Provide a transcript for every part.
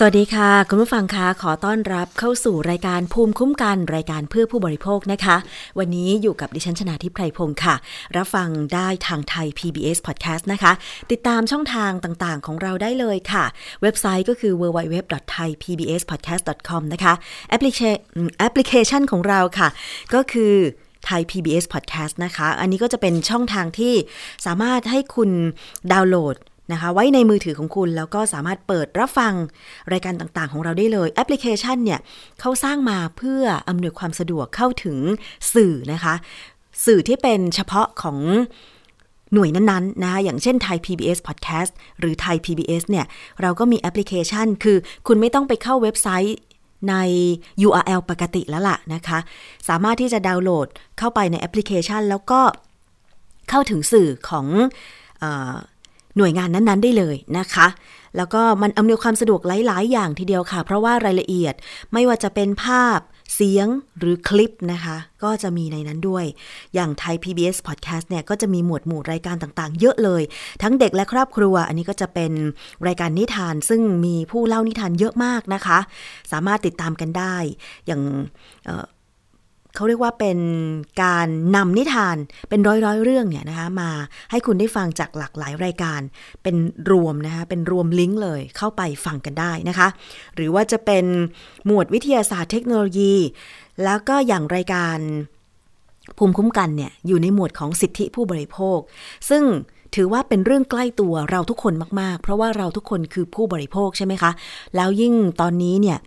สวัสดีค่ะ คุณผู้ฟังคะขอต้อนรับเข้าสู่รายการภูมิคุ้มกันรายการเพื่อผู้บริโภคนะคะ วันนี้อยู่กับดิฉันชนาทิพไพรพงศ์ค่ะ รับฟังได้ทางไทย PBS Podcast นะคะ ติดตามช่องทางต่างๆ ของเราได้เลยค่ะ เว็บไซต์ก็คือ www.thaipbspodcast.com นะคะแอปพลิเคแอปพลิเคชันของเราค่ะ ก็คือไทย PBS Podcast นะคะ อันนี้ก็จะเป็นช่องทางที่สามารถให้คุณดาวน์โหลด นะคะ ไว้ในมือถือของคุณแล้วก็สามารถเปิดรับฟังรายการต่างๆ ของเราได้เลยแอปพลิเคชันเนี่ยเขาสร้างมาเพื่ออำนวยความสะดวกเข้าถึงสื่อนะคะ สื่อที่เป็นเฉพาะของหน่วยนั้นๆนะคะอย่างเช่นไทย PBS Podcast หรือไทย PBS เนี่ย เราก็มีแอปพลิเคชัน คือคุณไม่ต้องไปเข้าเว็บไซต์ใน URL ปกติแล้วล่ะนะคะ สามารถที่จะดาวน์โหลดเข้าไปในแอปพลิเคชัน แล้วก็เข้าถึงสื่อของอ หน่วยงานนั้นๆได้เลยนะคะ แล้วก็มันอำนวยความสะดวกหลาย ๆ อย่างทีเดียวค่ะ เพราะว่ารายละเอียดไม่ว่าจะเป็นภาพเสียงหรือคลิปนะคะ ก็จะมีในนั้นด้วย อย่างไทย PBS Podcast เนี่ยก็จะมีหมวดหมู่รายการต่างๆ เยอะเลย ทั้งเด็กและครอบครัว อันนี้ก็จะเป็นรายการนิทาน ซึ่งมีผู้เล่านิทานเยอะมากนะคะ สามารถติดตามกันได้ อย่าง เขาเรียกว่าเป็นการนำนิทานเป็นร้อยร้อยเรื่องเนี่ยนะคะมาให้คุณได้ฟังจากหลากหลายรายการ เป็นรวมนะคะเป็นรวมลิงก์เลยเข้าไปฟังกันได้นะคะ หรือว่าจะเป็นหมวดวิทยาศาสตร์เทคโนโลยี แล้วก็อย่างรายการภูมิคุ้มกันเนี่ยอยู่ในหมวดของสิทธิผู้บริโภค ซึ่งถือว่าเป็นเรื่องใกล้ตัวเราทุกคนมาก ๆ เพราะว่าเราทุกคนคือผู้บริโภคใช่ไหมคะ แล้วยิ่งตอนนี้เนี่ย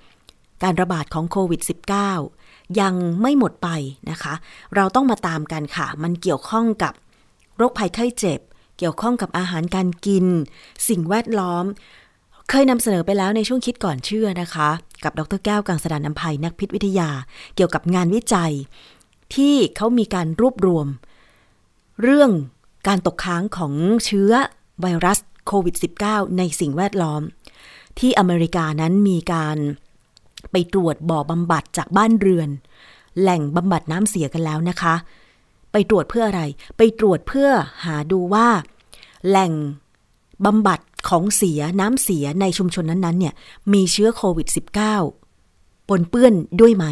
การระบาดของโควิด -19 ยังไม่หมดไปนะคะ เราต้องมาตามกันค่ะ มันเกี่ยวข้องกับโรคภัยไข้เจ็บ เกี่ยวข้องกับอาหารการกิน สิ่งแวดล้อม เคยนำเสนอไปแล้วในช่วงคิดก่อนเชื่อนะคะ กับดรแก้วกังสดานนภัยนักพิษวิทยา เกี่ยวกับงานวิจัย ที่เขามีการรวบรวม เรื่องการตกค้างของเชื้อไวรัสโควิด -19 ในสิ่งแวดล้อม ที่อเมริกานั้นมีการ ไปตรวจบ่อบำบัดจากบ้านเรือน แหล่งบำบัดน้ำเสียกันแล้วนะคะ ไปตรวจเพื่ออะไร ไปตรวจเพื่อหาดูว่า แหล่งบำบัดของเสียน้ำเสียในชุมชนนั้นๆเนี่ยมีเชื้อโควิด -19 ปนเปื้อนด้วยไหม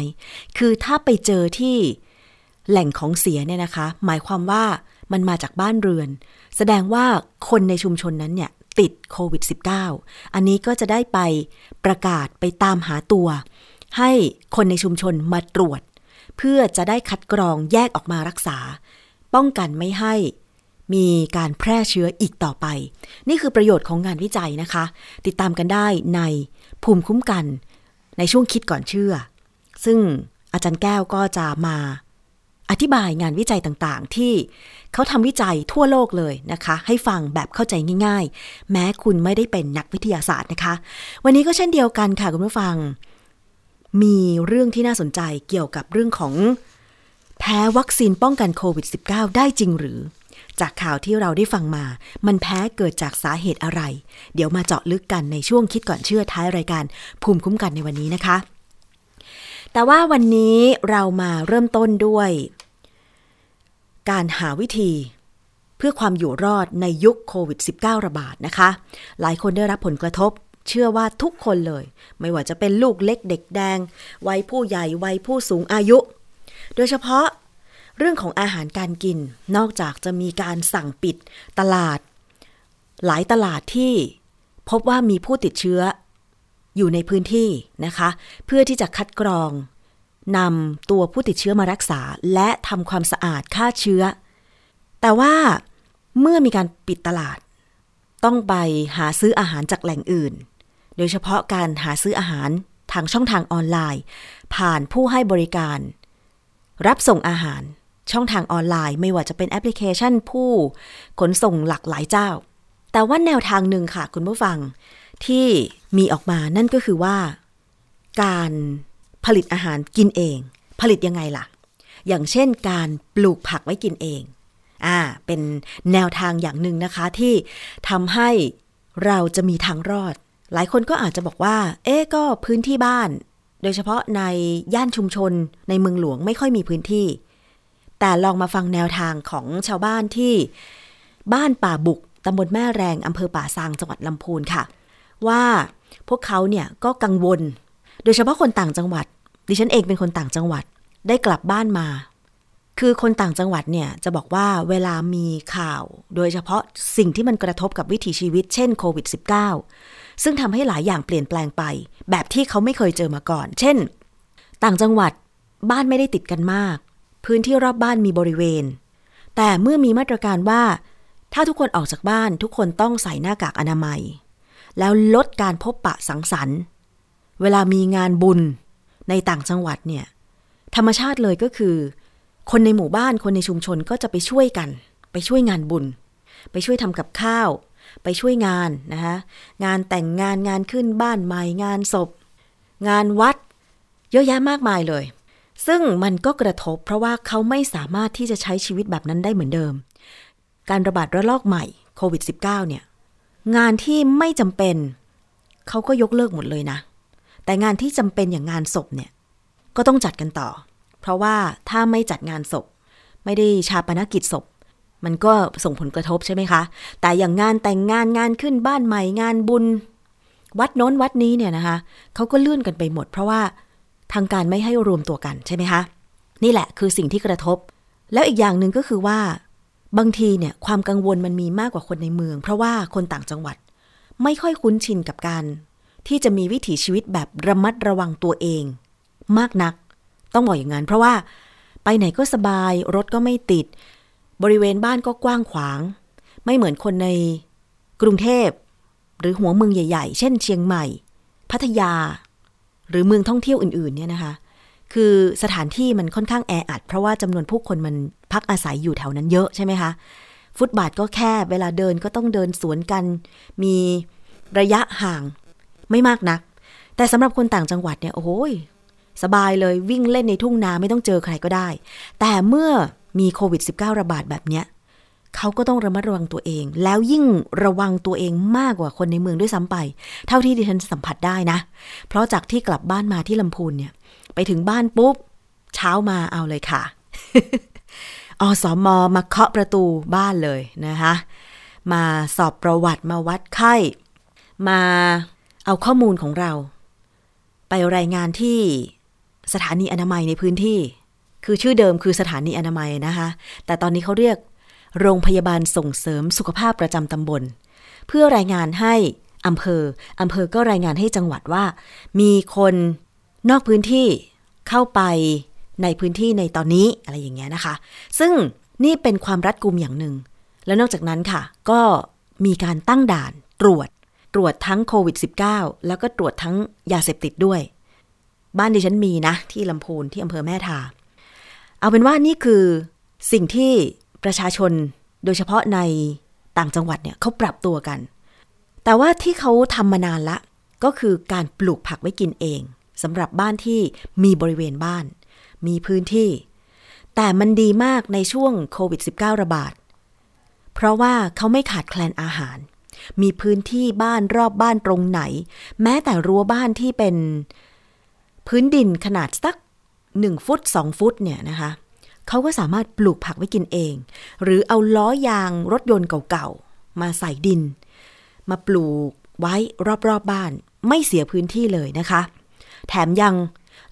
คือถ้าไปเจอที่แหล่งของเสียเนี่ยนะคะ หมายความว่ามันมาจากบ้านเรือน แสดงว่าคนในชุมชนนั้นเนี่ย ติดโควิด -19 อันนี้ก็จะได้ไปประกาศไปตามหาตัว ให้คนในชุมชนมาตรวจ เพื่อจะได้คัดกรองแยกออกมารักษา ป้องกันไม่ให้มีการแพร่เชื้ออีกต่อไป นี่คือประโยชน์ของงานวิจัยนะคะ ติดตามกันได้ในภูมิคุ้มกัน ในช่วงคิดก่อนเชื่อ ซึ่งอาจารย์แก้วก็จะมา อธิบายงานวิจัยต่างๆ ที่เขาทำวิจัยทั่วโลกเลยนะคะ ให้ฟังแบบเข้าใจง่าย ๆ แม้คุณไม่ได้เป็นนักวิทยาศาสตร์นะคะ วันนี้ก็เช่นเดียวกันค่ะคุณผู้ฟัง มีเรื่องที่น่าสนใจเกี่ยวกับเรื่องของแพ้วัคซีนป้องกันโควิด -19 ได้จริงหรือ จากข่าวที่เราได้ฟังมา มันแพ้เกิดจากสาเหตุอะไร เดี๋ยวมาเจาะลึกกันในช่วงคิดก่อนเชื่อท้ายรายการภูมิคุ้มกันในวันนี้นะคะ แต่ว่าวันนี้เรามาเริ่มต้นด้วย การหาวิธี เพื่อความอยู่รอดในยุคโควิด -19 ระบาดนะคะ หลายคนได้รับผลกระทบ เชื่อว่าทุกคนเลย ไม่ว่าจะเป็นลูกเล็กเด็กแดง วัยผู้ใหญ่วัยผู้สูงอายุ โดยเฉพาะเรื่องของอาหารการกิน นอกจากจะมีการสั่งปิดตลาด หลายตลาดที่พบว่ามีผู้ติดเชื้ออยู่ในพื้นที่นะคะ เพื่อที่จะคัดกรอง นำตัวผู้ติดเชื้อมารักษา และทำความสะอาดฆ่าเชื้อ แต่ว่าเมื่อมีการปิดตลาด ต้องไปหาซื้ออาหารจากแหล่งอื่น โดยเฉพาะการหาซื้ออาหารทางช่องทางออนไลน์ ผ่านผู้ให้บริการ รับส่งอาหารช่องทางออนไลน์ ไม่ว่าจะเป็นแอปพลิเคชันผู้ ขนส่งหลากหลายเจ้า แต่ว่าแนวทางหนึ่งค่ะคุณผู้ฟัง ที่มีออกมานั่นก็คือว่า การ ผลิตอาหารกินเอง ผลิตยังไงล่ะ อย่างเช่นการปลูกผักไว้กินเอง อ่า เป็นแนวทางอย่างหนึ่งนะคะที่ทำให้เราจะมีทางรอด หลายคนก็อาจจะบอกว่า เอ๊ก็พื้นที่บ้าน โดยเฉพาะในย่านชุมชนในเมืองหลวงไม่ค่อยมีพื้นที่ แต่ลองมาฟังแนวทางของชาวบ้านที่ บ้านป่าบุกตำบลแม่แรงอำเภอป่าซางจังหวัดลำพูนค่ะ ว่าพวกเขาเนี่ยก็กังวล โดยเฉพาะคนต่างจังหวัด ดิฉันเองเป็นคนต่างจังหวัดได้กลับบ้านมา คือคนต่างจังหวัดเนี่ยจะบอกว่าเวลามีข่าว โดยเฉพาะสิ่งที่มันกระทบกับวิถีชีวิต เช่นโควิด -19 ซึ่งทำให้หลายอย่างเปลี่ยนแปลงไป แบบที่เขาไม่เคยเจอมาก่อน เช่น ต่างจังหวัดบ้านไม่ได้ติดกันมาก พื้นที่รอบบ้านมีบริเวณ แต่เมื่อมีมาตรการว่า ถ้าทุกคนออกจากบ้านทุกคนต้องใส่หน้ากากอนามัย แล้วลดการพบปะสังสรรค์ เวลามีงานบุญในต่างจังหวัดเนี่ย ธรรมชาติเลยก็คือ คนในหมู่บ้านคนในชุมชนก็จะไปช่วยกัน ไปช่วยงานบุญ ไปช่วยทำกับข้าว ไปช่วยงานนะคะงานแต่งงานงานขึ้นบ้านใหม่งานศพ งานวัด เยอะแยะมากมายเลย ซึ่งมันก็กระทบ เพราะว่าเขาไม่สามารถที่จะใช้ชีวิตแบบนั้นได้เหมือนเดิม การระบาดระลอกใหม่โควิด -19 เนี่ยงานที่ไม่จำเป็น เขาก็ยกเลิกหมดเลยนะ แต่งานที่จำเป็นอย่างงานศพเนี่ย ก็ต้องจัดกันต่อ เพราะว่าถ้าไม่จัดงานศพ ไม่ได้ชาปนกิจศพ มันก็ส่งผลกระทบใช่ไหมคะ แต่อย่างงานแต่งงานงานขึ้นบ้านใหม่งานบุญ วัดโน้นวัดนี้เนี่ยนะคะเขาก็เลื่อนกันไปหมด เพราะว่าทางการไม่ให้รวมตัวกันใช่ไหมคะ นี่แหละคือสิ่งที่กระทบ แล้วอีกอย่างหนึ่งก็คือว่า บางทีเนี่ยความกังวลมันมีมากกว่าคนในเมือง เพราะว่าคนต่างจังหวัด ไม่ค่อยคุ้นชินกับการ ที่จะมีวิถีชีวิตแบบระมัดระวังตัวเอง มากนัก ต้องบอกอย่างนั้นเพราะว่า ไปไหนก็สบายรถก็ไม่ติด บริเวณบ้านก็กว้างขวาง ไม่เหมือนคนในกรุงเทพ หรือหัวเมืองใหญ่ ๆ เช่นเชียงใหม่ พัทยา หรือเมืองท่องเที่ยวอื่นๆเนี่ยนะคะคือสถานที่มันค่อนข้างแออัด เพราะว่าจำนวนผู้คนมันพักอาศัยอยู่แถวนั้นเยอะใช่ไหมคะ ฟุตบาทก็แคบเวลาเดินก็ต้องเดินสวนกัน มีระยะห่าง ไม่มากนัก แต่สำหรับคนต่างจังหวัดเนี่ยโอ้ยสบายเลยวิ่งเล่นในทุ่งนาไม่ต้องเจอใครก็ได้ แต่เมื่อมีโควิด -19 ระบาดแบบเนี้ยเขาก็ต้องระมัดระวังตัวเอง แล้วยิ่งระวังตัวเองมากกว่าคนในเมืองด้วยซ้ำไป เท่าที่ดิฉันสัมผัสได้นะ เพราะจากที่กลับบ้านมาที่ลำพูนเนี่ย ไปถึงบ้านปุ๊บ เช้ามาเอาเลยค่ะ อสมมาเคาะประตูบ้านเลยนะคะ มาสอบประวัติมาวัดไข้ มา เอาข้อมูลของเรา ไปรายงานที่สถานีอนามัยในพื้นที่ คือชื่อเดิมคือสถานีอนามัยนะคะ แต่ตอนนี้เขาเรียก โรงพยาบาลส่งเสริมสุขภาพประจำตำบล เพื่อรายงานให้อำเภออำเภอก็รายงานให้จังหวัดว่า มีคนนอกพื้นที่เข้าไปในพื้นที่ในตอนนี้อะไรอย่างเงี้ยนะคะ ซึ่งนี่เป็นความรัดกุมอย่างหนึ่ง แล้วนอกจากนั้นค่ะ ก็มีการตั้งด่านตรวจ ตรวจทั้งโควิด -19 แล้วก็ตรวจทั้งยาเสพติดด้วย บ้านดิฉันมีนะ ที่ลำพูนที่อำเภอแม่ทา เอาเป็นว่านี่คือสิ่งที่ประชาชนโดยเฉพาะในต่างจังหวัดเนี่ยเขาปรับตัวกัน แต่ว่าที่เขาทำมานานละ ก็คือการปลูกผักไว้กินเองสำหรับบ้านที่มีบริเวณบ้าน มีพื้นที่ แต่มันดีมากในช่วงโควิด -19 ระบาด เพราะว่าเขาไม่ขาดแคลนอาหาร มีพื้นที่บ้านรอบบ้านตรงไหน แม้แต่รั้วบ้านที่เป็นพื้นดินขนาดสักหนึ่งฟุตสองฟุตเนี่ยนะคะเขาก็สามารถปลูกผักไว้กินเอง หรือเอาล้อยางรถยนต์เก่าๆ มาใส่ดิน มาปลูกไว้รอบๆบบ้าน ไม่เสียพื้นที่เลยนะคะ แถมยัง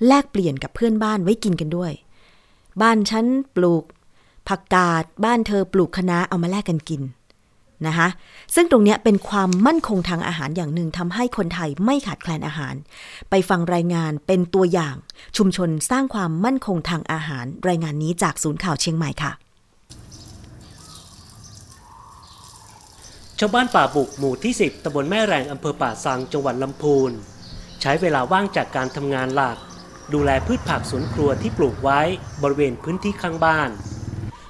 แลกเปลี่ยนกับเพื่อนบ้านไว้กินกันด้วย บ้านฉันปลูกผักกาดบ้านเธอปลูกคะน้าเอามาแลกกันกิน นะคะซึ่งตรงนี้เป็นความมั่นคงทางอาหารอย่างหนึ่งทำให้คนไทยไม่ขาดแคลนอาหาร ไปฟังรายงานเป็นตัวอย่างชุมชนสร้างความมั่นคงทางอาหาร รายงานนี้จากศูนย์ข่าวเชียงใหม่ค่ะชาวบ้านป่าบุกหมู่ที่ 10ตำบลแม่แรงอำเภอป่าสังจังหวัดลำพูน ใช้เวลาว่างจากการทำงานหลัก ดูแลพืชผักสวนครัวที่ปลูกไว้บริเวณพื้นที่ข้างบ้าน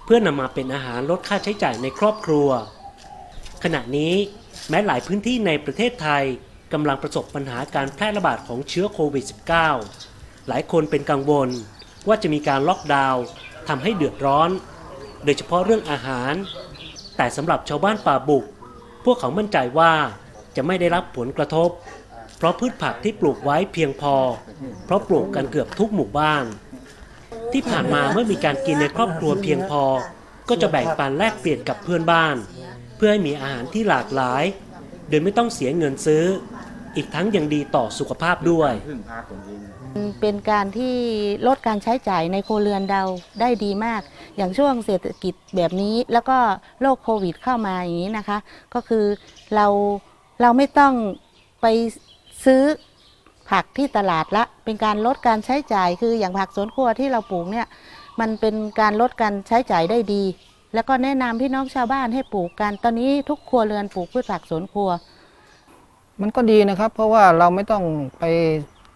เพื่อนำมาเป็นอาหารลดค่าใช้จ่ายในครอบครัว ขณะนี้แม้หลายพื้นที่ในประเทศไทยกำลังประสบปัญหาการแพร่ระบาดของเชื้อโควิด -19 หลายคนเป็นกังวลว่าจะมีการล็อกดาวน์ทำให้เดือดร้อน โดยเฉพาะเรื่องอาหาร แต่สำหรับชาวบ้านป่าบุก พวกเขามั่นใจว่าจะไม่ได้รับผลกระทบ เพราะพืชผักที่ปลูกไว้เพียงพอ เพราะปลูกกันเกือบทุกหมู่บ้าน ที่ผ่านมาเมื่อมีการกินในครอบครัวเพียงพอ ก็จะแบ่งปันแลกเปลี่ยนกับเพื่อนบ้าน เพื่อให้มีอาหารที่หลากหลาย โดยไม่ต้องเสียเงินซื้อ อีกทั้งยังดีต่อสุขภาพด้วยเป็นการที่ลดการใช้จ่ายในโครวเรือนเราได้ดีมาก อย่างช่วงเศรษฐกิจแบบนี้ แล้วก็โรคโควิดเข้ามาอย่างนี้นะคะ ก็คือเราเราไม่ต้องไปซื้อผักที่ตลาดละ เป็นการลดการใช้จ่าย คืออย่างผักสวนครัวที่เราปลูกเนี่ย มันเป็นการลดการใช้จ่ายได้ดี แล้วก็แนะนำพี่น้องชาวบ้านให้ปลูกกัน ตอนนี้ทุกครัวเรือนปลูกพืชผักสวนครัว มันก็ดีนะครับ เพราะว่าเราไม่ต้องไป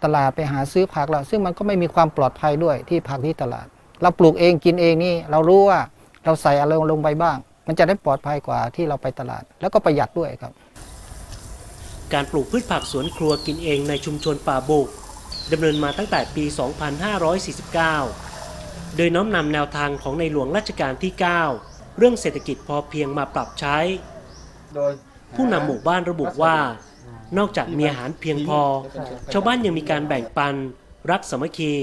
ตลาดไปหาซื้อผักแล้วซึ่งมันก็ไม่มีความปลอดภัยด้วยที่ผักที่ตลาด เราปลูกเองกินเองนี่ เรารู้ว่าเราใส่อะไรลงไปบ้าง มันจะได้ปลอดภัยกว่าที่เราไปตลาด แล้วก็ประหยัดด้วยครับ การปลูกพืชผักสวนครัวกินเองในชุมชนป่าบุกดำเนินมาตั้งแต่ปี 2549 โดยน้อมนำแนวทางของในหลวงรัชกาลที่ 9 เรื่องเศรษฐกิจพอเพียงมาปรับใช้ผู้นำหมู่บ้านระบุว่า นอกจากมีอาหารเพียงพอ ชาวบ้านยังมีการแบ่งปัน รักสามัคคี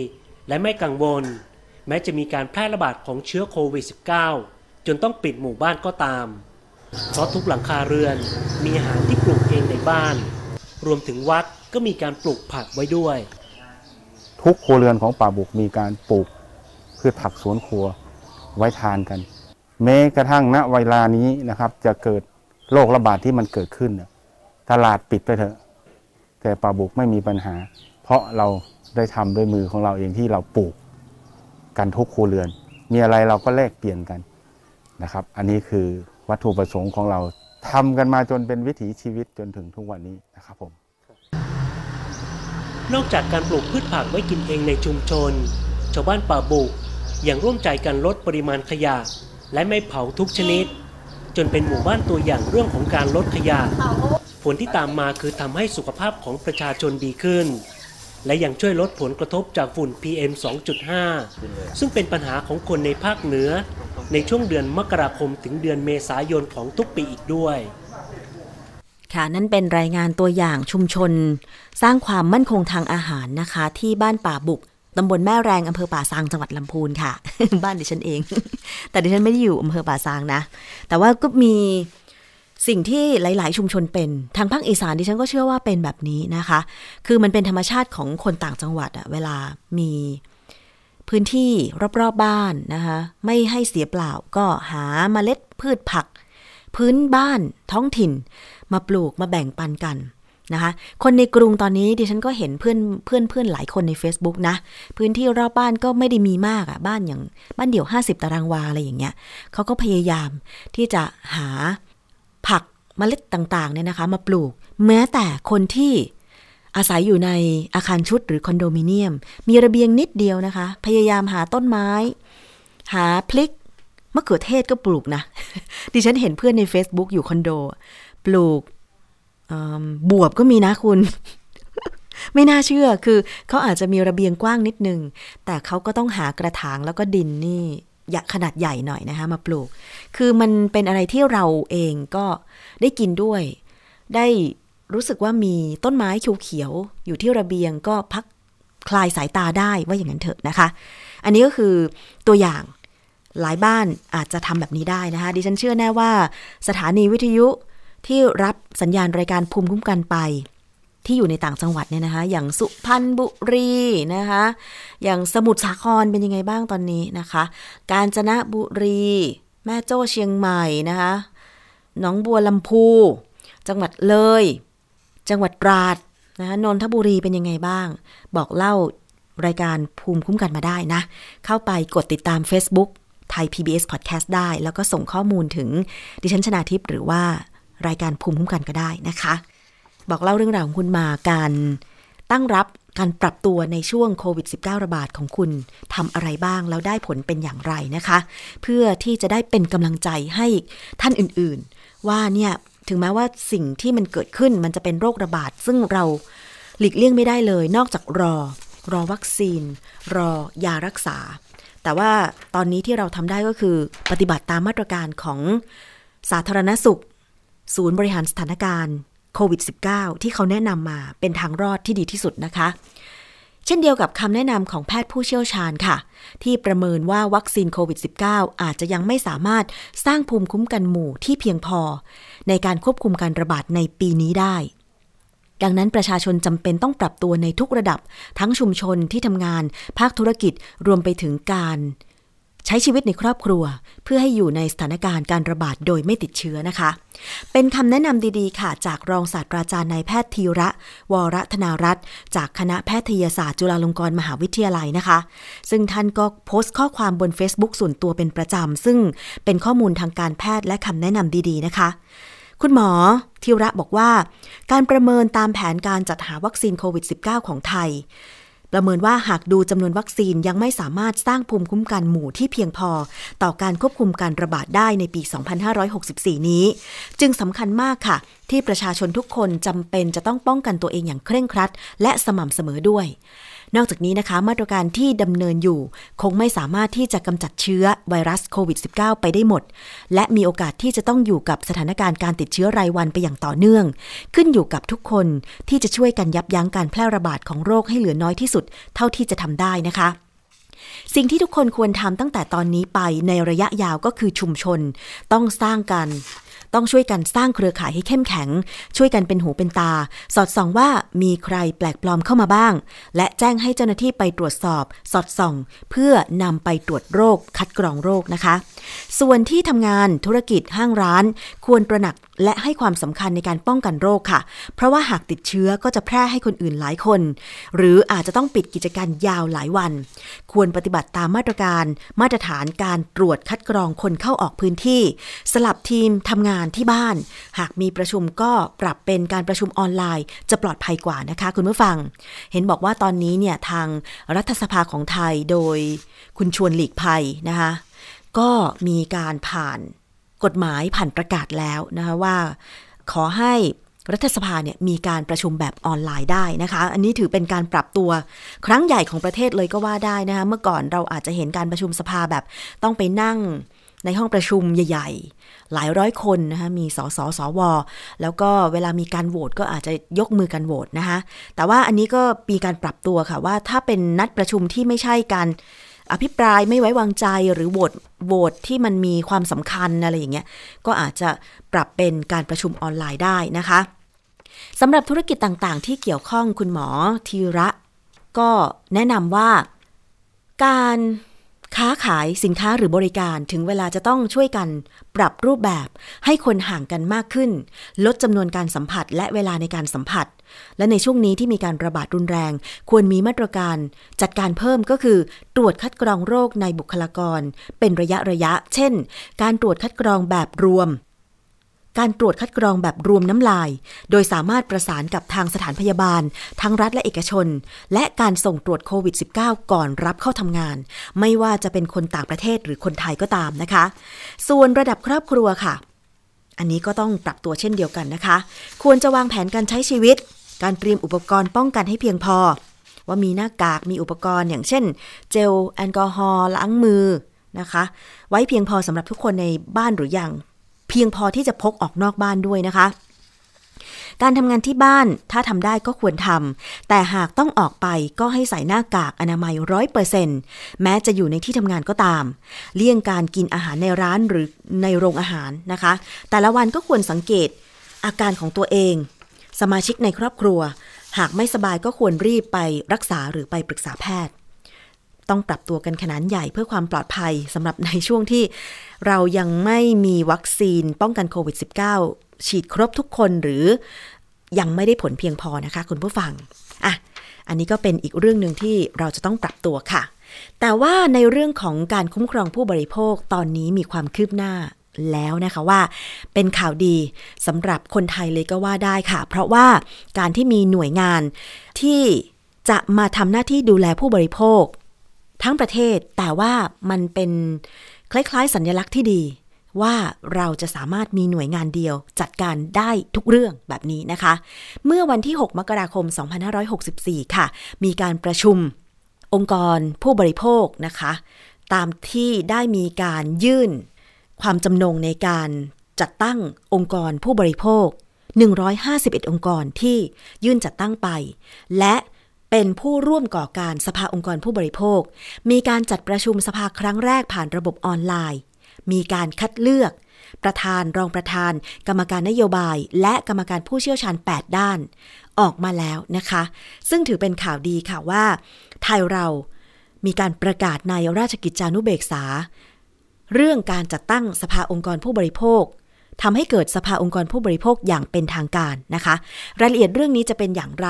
และไม่กังวล แม้จะมีการแพร่ระบาดของเชื้อโควิด -19 จนต้องปิดหมู่บ้านก็ตาม เพราะทุกหลังคาเรือนมีอาหารที่ปลูกเองในบ้าน รวมถึงวัดก็มีการปลูกผักไว้ด้วย ทุกครัวเรือนของป่าบุกมีการปลูก พืชผักสวนครัวไว้ทานกัน แม้กระทั่งณเวลานี้นะครับ จะเกิดโรคระบาดที่มันเกิดขึ้นตลาดปิดไปเถอะ แต่ป่าบุกไม่มีปัญหา เพราะเราได้ทำด้วยมือของเราเองที่เราปลูกกันทุกครัวเรือน มีอะไรเราก็แลกเปลี่ยนกันนะครับ อันนี้คือวัตถุประสงค์ของเราทำกันมาจนเป็นวิถีชีวิตจนถึงทุกวันนี้นะครับผมนอกจากการปลูกพืชผักไว้กินเองในชุมชน ชาวบ้านป่าบุก อยังร่วมใจกันลดปริมาณขยะ และไม่เผาทุกชนิด จนเป็นหมู่บ้านตัวอย่างเรื่องของการลดขยะ ผลที่ตามมาคือทำให้สุขภาพของประชาชนดีขึ้น และยังช่วยลดผลกระทบจากฝุ่น PM 2.5 ซึ่งเป็นปัญหาของคนในภาคเหนือ ในช่วงเดือนมกราคมถึงเดือนเมษายนของทุกปีอีกด้วยค่ะนั่นเป็นรายงานตัวอย่างชุมชน สร้างความมั่นคงทางอาหารนะคะ ที่บ้านป่าบุก ตำบลแม่แรงอำเภอป่าซางจังหวัดลำพูนค่ะ บ้านดิฉันเอง แต่ดิฉันไม่ได้อยู่อำเภอป่าซางนะ แต่ว่าก็มีสิ่งที่หลาย ๆ ชุมชนเป็น ทางภาคอีสานดิฉันก็เชื่อว่าเป็นแบบนี้นะคะ คือมันเป็นธรรมชาติของคนต่างจังหวัดอะเวลามีพื้นที่รอบๆบบ้านนะคะไม่ให้เสียเปล่าก็หาเมล็ดพืชผัก พื้นบ้านท้องถิ่น มาปลูกมาแบ่งปันกัน นะคะ คนในกรุงตอนนี้ดิฉันก็เห็นเพื่อนเพื่อนเพื่อนหลายคนใน Facebook นะ พื้นที่รอบบ้านก็ไม่ได้มีมากอะบ้านอย่างบ้านเดี่ยว 50 ตารางวาอะไรอย่างเงี้ยเขาก็พยายามที่จะหาผักเมล็ดต่างๆเนี่ยนะคะ มาปลูก แม้แต่คนที่อาศัยอยู่ในอาคารชุดหรือคอนโดมิเนียม มีระเบียงนิดเดียวนะคะ พยายามหาต้นไม้ หาพลิกมะเขือเทศก็ปลูกนะ ดิฉันเห็นเพื่อนใน Facebook อยู่คอนโด ปลูก บวบก็มีนะคุณ ไม่น่าเชื่อคือเขาอาจจะมีระเบียงกว้างนิดนึง แต่เขาก็ต้องหากระถางแล้วก็ดินนี่ขนาดใหญ่หน่อยนะคะมาปลูก คือมันเป็นอะไรที่เราเองก็ได้กินด้วย ได้รู้สึกว่ามีต้นไม้เขียวๆอยู่ที่ระเบียงก็พักคลายสายตาได้ว่าอย่างนั้นเถอะนะคะ อันนี้ก็คือตัวอย่างหลายบ้านอาจจะทำแบบนี้ได้นะคะ ดิฉันเชื่อแน่ว่าสถานีวิทยุ ที่รับสัญญาณรายการภูมิคุ้มกันไป ที่อยู่ในต่างจังหวัดเนี่ยนะคะ อย่างสุพรรณบุรีนะคะ อย่างสมุทรสาครเป็นยังไงบ้างตอนนี้นะคะ กาญจนบุรี แม่โจ้เชียงใหม่นะคะหนองบัวลำพู จังหวัดเลย จังหวัดตราดนะคะนนทบุรีเป็นยังไงบ้าง บอกเล่ารายการภูมิคุ้มกันมาได้นะ เข้าไปกดติดตาม Facebook ไทย PBS Podcast ได้ แล้วก็ส่งข้อมูลถึงดิฉันชนาทิพย์หรือว่า รายการภูมิคุ้มกันก็ได้นะคะ บอกเล่าเรื่องราวของคุณมาการตั้งรับการปรับตัวในช่วงโควิด -19 ระบาดของคุณทำอะไรบ้าง แล้วได้ผลเป็นอย่างไรนะคะ เพื่อที่จะได้เป็นกำลังใจให้ท่านอื่นๆ ว่าเนี่ยถึงแม้ว่าสิ่งที่มันเกิดขึ้นมันจะเป็นโรคระบาด ซึ่งเราหลีกเลี่ยงไม่ได้เลย นอกจากรอ รอวัคซีน รอยารักษา แต่ว่าตอนนี้ที่เราทำได้ก็คือ ปฏิบัติตามมาตรการของสาธารณสุข ศูนย์บริหารสถานการณ์โควิด -19 ที่เขาแนะนำมาเป็นทางรอดที่ดีที่สุดนะคะ เช่นเดียวกับคำแนะนำของแพทย์ผู้เชี่ยวชาญค่ะ ที่ประเมินว่าวัคซีนโควิด -19 อาจจะยังไม่สามารถสร้างภูมิคุ้มกันหมู่ที่เพียงพอ ในการควบคุมการระบาดในปีนี้ได้ดังนั้นประชาชนจำเป็นต้องปรับตัวในทุกระดับ ทั้งชุมชนที่ทำงาน ภาคธุรกิจรวมไปถึงการ ใช้ชีวิตในครอบครัว เพื่อให้อยู่ในสถานการณ์การระบาดโดยไม่ติดเชื้อนะคะ เป็นคำแนะนำดีๆ ค่ะ จากรองศาสตราจารย์นายแพทย์ธีระ วรธนารัตน์จากคณะแพทยศาสตร์จุฬาลงกรณ์มหาวิทยาลัยนะคะ ซึ่งท่านก็โพสต์ข้อความบน Facebook ส่วนตัวเป็นประจำ ซึ่งเป็นข้อมูลทางการแพทย์และคำแนะนำดีๆ นะคะคุณหมอธีระบอกว่า การประเมินตามแผนการจัดหาวัคซีนโควิด -19 ของไทย ประเมินว่าหากดูจำนวนวัคซีนยังไม่สามารถสร้างภูมิคุ้มกันหมู่ที่เพียงพอ ต่อการควบคุมการระบาดได้ในปี 2564 นี้ จึงสำคัญมากค่ะ ที่ประชาชนทุกคนจำเป็นจะต้องป้องกันตัวเองอย่างเคร่งครัด และสม่ำเสมอด้วย นอกจากนี้นะคะ มาตรการที่ดำเนินอยู่ คงไม่สามารถที่จะกำจัดเชื้อไวรัสโควิด -19 ไปได้หมด และมีโอกาสที่จะต้องอยู่กับสถานการณ์การติดเชื้อรายวันไปอย่างต่อเนื่อง ขึ้นอยู่กับทุกคนที่จะช่วยกันยับยั้งการแพร่ระบาดของโรคให้เหลือน้อยที่สุด เท่าที่จะทำได้นะคะสิ่งที่ทุกคนควรทำตั้งแต่ตอนนี้ไปในระยะยาวก็คือชุมชน ต้องสร้างกัน ต้องช่วยกันสร้างเครือข่ายให้เข้มแข็ง ช่วยกันเป็นหูเป็นตา สอดส่องว่ามีใครแปลกปลอมเข้ามาบ้าง และแจ้งให้เจ้าหน้าที่ไปตรวจสอบ สอดส่อง เพื่อนำไปตรวจโรค คัดกรองโรคนะคะ ส่วนที่ทำงานธุรกิจห้างร้าน ควรตระหนัก และให้ความสำคัญในการป้องกันโรคค่ะ เพราะว่าหากติดเชื้อก็จะแพร่ให้คนอื่นหลายคน หรืออาจจะต้องปิดกิจการยาวหลายวัน ควรปฏิบัติตามมาตรการ มาตรฐานการตรวจคัดกรองคนเข้าออกพื้นที่ สลับทีมทำงานที่บ้าน หากมีประชุมก็ปรับเป็นการประชุมออนไลน์ จะปลอดภัยกว่านะคะ คุณผู้ฟัง เห็นบอกว่าตอนนี้เนี่ยทางรัฐสภาของไทยโดยคุณชวนหลีกภัยนะคะก็มีการผ่าน กฎหมายผ่านประกาศแล้วนะคะว่า ขอให้รัฐสภาเนี่ยมีการประชุมแบบออนไลน์ได้นะคะ อันนี้ถือเป็นการปรับตัวครั้งใหญ่ของประเทศเลยก็ว่าได้นะคะ เมื่อก่อนเราอาจจะเห็นการประชุมสภาแบบต้องไปนั่งในห้องประชุมใหญ่ ๆ หลายร้อยคนนะคะมีสสสว แล้วก็เวลามีการโหวตก็อาจจะยกมือกันโหวตนะคะ แต่ว่าอันนี้ก็มีการปรับตัวค่ะว่าถ้าเป็นนัดประชุมที่ไม่ใช่การ อภิปรายไม่ไว้วางใจหรือโหวตโหวตที่มันมีความสำคัญอะไรอย่างเงี้ยก็อาจจะปรับเป็นการประชุมออนไลน์ได้นะคะสำหรับธุรกิจต่างๆ ที่เกี่ยวข้องคุณหมอธีระ ก็แนะนำว่าการค้าขายสินค้าหรือบริการถึงเวลาจะต้องช่วยกันปรับรูปแบบ ให้คนห่างกันมากขึ้น ลดจำนวนการสัมผัสและเวลาในการสัมผัส และในช่วงนี้ที่มีการระบาดรุนแรง ควรมีมาตรการจัดการเพิ่มก็คือ ตรวจคัดกรองโรคในบุคลากร เป็นระยะระยะ เช่น การตรวจคัดกรองแบบรวม การตรวจคัดกรองแบบรวมน้ำลาย โดยสามารถประสานกับทางสถานพยาบาล ทั้งรัฐและเอกชน และการส่งตรวจโควิด -19 ก่อนรับเข้าทำงาน ไม่ว่าจะเป็นคนต่างประเทศหรือคนไทยก็ตามนะคะ ส่วนระดับครอบครัวค่ะ อันนี้ก็ต้องปรับตัวเช่นเดียวกันนะคะ ควรจะวางแผนการใช้ชีวิต การเตรียมอุปกรณ์ป้องกันให้เพียงพอ ว่ามีหน้ากากมีอุปกรณ์ อย่างเช่น เจลแอลกอฮอล์ล้างมือนะคะ ไว้เพียงพอสำหรับทุกคนในบ้านหรือยังเพียงพอที่จะพกออกนอกบ้านด้วยนะคะ การทำงานที่บ้านถ้าทำได้ก็ควรทำแต่หากต้องออกไปก็ให้ใส่หน้ากากอนามัยร้อยเปอร์เซ็นแม้จะอยู่ในที่ทำงานก็ตาม เลี่ยงการกินอาหารในร้านหรือในโรงอาหารนะคะ แต่ละวันก็ควรสังเกตอาการของตัวเอง สมาชิกในครอบครัว หากไม่สบายก็ควรรีบไปรักษาหรือไปปรึกษาแพทย์ ต้องปรับตัวกันขนาดใหญ่เพื่อความปลอดภัยสำหรับในช่วงที่เรายังไม่มีวัคซีนป้องกันโควิด -19 ฉีดครบทุกคนหรือยังไม่ได้ผลเพียงพอนะคะคุณผู้ฟังอะอันนี้ก็เป็นอีกเรื่องหนึ่งที่เราจะต้องปรับตัวค่ะ แต่ว่าในเรื่องของการคุ้มครองผู้บริโภคตอนนี้มีความคืบหน้า แล้วนะคะว่าเป็นข่าวดีสำหรับคนไทยเลยก็ว่าได้ค่ะ เพราะว่าการที่มีหน่วยงานที่จะมาทำหน้าที่ดูแลผู้บริโภค ทั้งประเทศแต่ว่ามันเป็นคล้ายๆ สัญลักษณ์ที่ดี ว่าเราจะสามารถมีหน่วยงานเดียวจัดการได้ทุกเรื่องแบบนี้นะคะ เมื่อวันที่ 6 มกราคม 2564 ค่ะ มีการประชุมองค์กรผู้บริโภคนะคะ ตามที่ได้มีการยื่น ความจำนงในการจัดตั้งองค์กรผู้บริโภค 151 องค์กรที่ยื่นจัดตั้งไป และเป็นผู้ร่วมก่อการสภาองค์กรผู้บริโภค มีการจัดประชุมสภาครั้งแรกผ่านระบบออนไลน์ มีการคัดเลือก ประธานรองประธาน กรรมการนโยบาย และกรรมการผู้เชี่ยวชาญ 8 ด้าน ออกมาแล้วนะคะ ซึ่งถือเป็นข่าวดีค่ะว่า ไทยเรามีการประกาศในราชกิจจานุเบกษา เรื่องการจัดตั้งสภาองค์กรผู้บริโภคทำให้เกิดสภาองค์กรผู้บริโภคอย่างเป็นทางการนะคะ รายละเอียดเรื่องนี้จะเป็นอย่างไร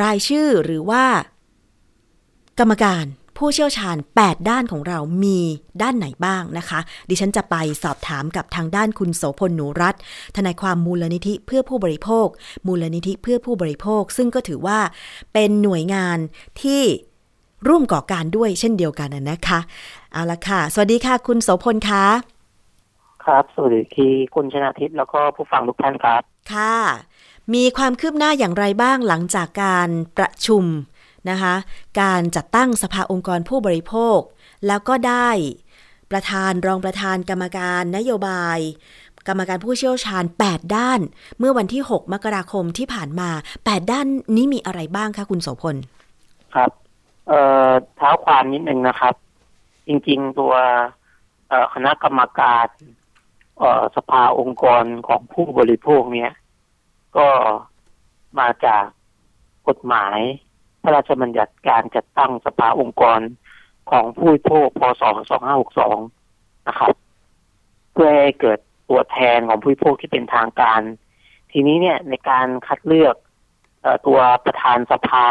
รายชื่อหรือว่า กรรมการผู้เชี่ยวชาญ 8 ด้านของเรามีด้านไหนบ้างนะคะ ดิฉันจะไปสอบถามกับทางด้านคุณโสพลหนูรัตทนายความมูลนิธิเพื่อผู้บริโภค มูลนิธิเพื่อผู้บริโภค ซึ่งก็ถือว่าเป็นหน่วยงานที่ ร่วมก่อการด้วยเช่นเดียวกันน่ะนะคะ เอาละค่ะ สวัสดีค่ะ คุณโสพลคะครับ สวัสดีที่คุณชนาทิพย์แล้วก็ผู้ฟังทุกท่านครับ ค่ะ มีความคืบหน้าอย่างไรบ้างหลังจากการประชุมนะคะ การจัดตั้งสภาองค์กรผู้บริโภค แล้วก็ได้ประธานรองประธานกรรมการนโยบาย กรรมการผู้เชี่ยวชาญ 8 ด้าน เมื่อวันที่ 6 มกราคมที่ผ่านมา 8 ด้านนี้มีอะไรบ้างคะคุณโสพล ครับ เอ่อเท้าความนิดนึงนะครับ จริง ๆ ตัวคณะกรรมการสภาองค์กรของผู้บริโภคเนี่ย ก็มาจากกฎหมาย พระราชบัญญัติการจัดตั้งสภาองค์กรของผู้บริโภคพศ2562 นะครับ เพื่อให้เกิดตัวแทนของผู้บริโภคที่เป็นทางการ ทีนี้เนี่ยในการคัดเลือกอตัวประธานสภา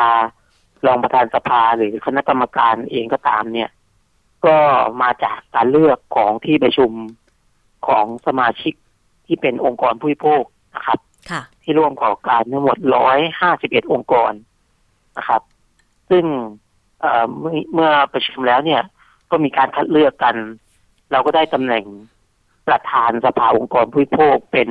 รองประธานสภาหรือคณะกรรมการเองก็ตามเนี่ย ก็มาจากการเลือกของที่ประชุมของสมาชิกที่เป็นองค์กรผู้บริโภคนะครับค่ะที่ร่วมก่อการทั้งหมด151องค์กรนะครับ ซึ่งเอ่อเมื่อเมื่อประชุมแล้วเนี่ย ก็มีการคัดเลือกกัน เราก็ได้ตำแหน่งประธานสภาองค์กรผู้บริโภคเป็น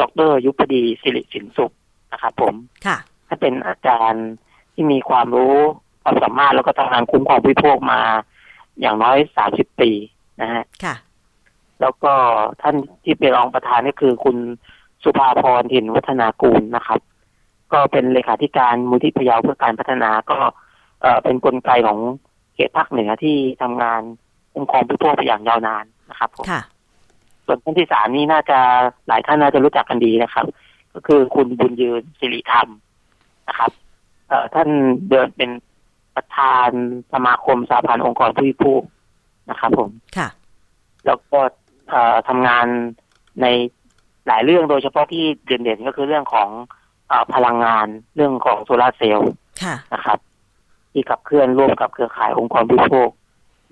ดรยุพดีสิริสินสุขนะครับผม ค่ะถ้าเป็นอาจารย์ ที่มีความรู้ความสามารถแล้วก็ทำงานคุ้มครองผู้บริโภคมา อย่างน้อย30ปีนะฮะค่ะแล้วก็ท่านที่เป็นรองประธานก็คือคุณสุภาพรถิ่นวัฒนากูลนะครับ ก็เป็นเลขาธิการมูลที่พะเยาเพื่อการพัฒนาก็เอ่อเป็นนกลไกของเขตภาคเหนือที่ทำงานองค์กรผู้บริโภคมาอย่างยาวนานนะครับผมค่ะส่วนท่านที่สามนี่น่าจะหลายท่านน่าจะรู้จักกันดีนะครับ ก็คือคุณบุญยืนสิริธรรมนะครับเอ่อ ท่านเดินเป็นประธานสมาคมสาพันธ์องค์กรผู้บริโภคนะครับผมค่ะ แล้วก็เอ่อทำงานในหลายเรื่องโดยเฉพาะที่เด่นๆก็คือเรื่องของเออพลังงานเรื่องของโซลาร์เซลล์ค่ะนะครับ ที่ขับเคลื่อนร่วมกับเครือข่ายองค์กรผู้บริโภค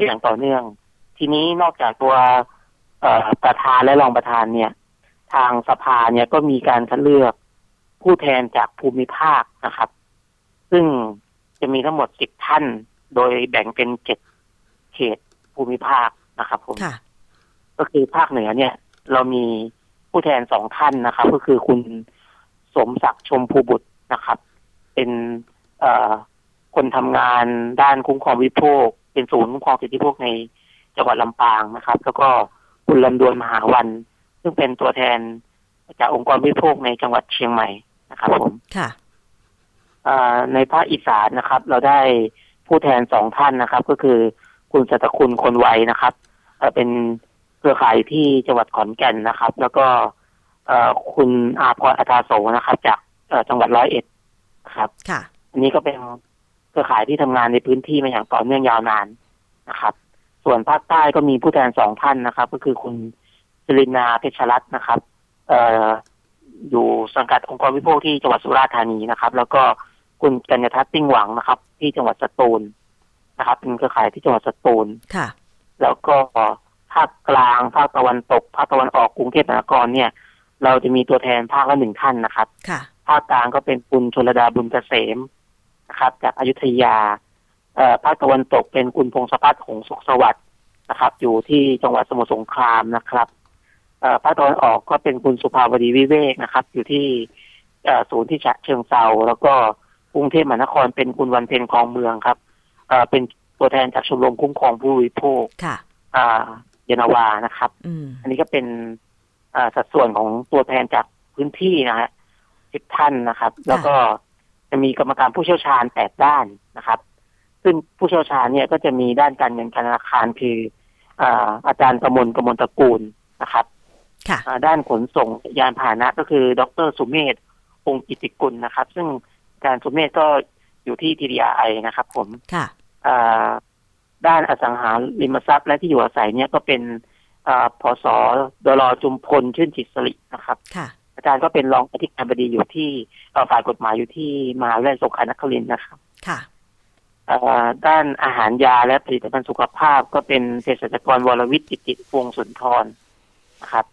อย่างต่อเนื่อง ทีนี้นอกจากตัวเอ่อประธานและรองประธานเนี่ย ทางสภาเนี่ยก็มีการคัดเลือกผู้แทนจากภูมิภาคนะครับ ซึ่งจะมีทั้งหมดสิบท่าน โดยแบ่งเป็นเจ็ดเขตภูมิภาคนะครับผมค่ะก็คือภาคเหนือเนี่ย เรามีผู้แทนสองท่านนะครับ ก็คือคุณสมศักดิ์ชมพูบุตรนะครับ เป็นเอ่อคนทำงานด้านคุ้มครองวิโภค เป็นศูนย์คุ้มครองสิทธิพวกในจังหวัดลำปางนะครับ แล้วก็คุณลำดวนมหาวัน ซึ่งเป็นตัวแทนจากองค์กรวิโภคในจังหวัดเชียงใหม่นะครับผมค่ะเอ่อ ในภาคอีสานนะครับ เราได้ผู้แทนสองท่านนะครับ ก็คือคุณสัตคุณคนไวนะครับเอ่อเป็นเครือข่ายที่จังหวัดขอนแก่นนะครับ แล้วก็เอ่อคุณอาพรอัตาโสนะครับ จากเอ่อจังหวัดร้อยเอ็ดนะครับ ค่ะ อันนี้ก็เป็นเครือข่ายที่ทำงานในพื้นที่มาอย่างต่อเนื่องยาวนานนะครับ ส่วนภาคใต้ก็มีผู้แทนสองท่านนะครับ ก็คือคุณจรินาเพชรรัตน์นะครับ เอ่ออยู่สังกัดองค์กรวิโภคที่จังหวัดสุราษฎร์ธานีนะครับ แล้วก็ คุณกัญญทัศน์ปิ้งหวังนะครับ ที่จังหวัดสตูลนะครับ เป็นเครือข่ายที่จังหวัดสตูลค่ะ แล้วก็ภาคกลางภาคตะวันตกภาคตะวันออกกรุงเทพมหานครเนี่ย เราจะมีตัวแทนภาคละหนึ่งท่านนะครับค่ะภาคกลางก็เป็นคุณชลดาบุญเกษมนะครับ จากอยุธยาเอ่อภาคตะวันตกเป็นคุณพงศพัฒน์หงสุขสวัสดิ์นะครับ อยู่ที่จังหวัดสมุทรสงครามนะครับเอ่อภาคตะวันออกก็เป็นคุณสุภาวดีวิเวกนะครับ อยู่ที่เอ่อศูนย์ที่ฉะเชิงเซาแล้วก็ กรุงเทพมหานครเป็นคุณวันเพ็ญคลองเมืองครับเอ่อเป็นตัวแทนจากชมรมคุ้มครองผู้บริโภคค่ะอ่าเยนาวานะครับอืมอันนี้ก็เป็นอ่าสัดส่วนของตัวแทนจากพื้นที่นะฮะสิบท่านนะครับ แล้วก็จะมีกรรมการผู้เชี่ยวชาญแปดด้านนะครับ ซึ่งผู้เชี่ยวชาญเนี่ยก็จะมีด้านการเงินการธนาคารคืออาอาจารย์กมลกมลตระกูลนะครับค่ะอ่าด้านขนส่งยานพาหนะก็คือ ดรสุเมธองค์กิติกุลนะครับ ซึ่งอา จารย์สุเมธก็อยู่ที่ TDI นะครับ ผมค่ะอ่าด้านอสังหาริมทรัพย์และที่อยู่อาศัยเนี่ยก็เป็นอ่าพศดลจุมพลชื่นจิตสรินะครับค่ะอาจารย์ก็เป็นรองอธิการบดีอยู่ที่เอ่อฝ่ายกฎหมายอยู่ที่มหาวิทยาลัยสงขลานครินทร์นะครับ ค่ะเอ่อด้านอาหารยาและผลิตภัณฑ์สุขภาพก็เป็นเภสัชกรวรวิทย์กิติวงศ์สุนทรนะครับ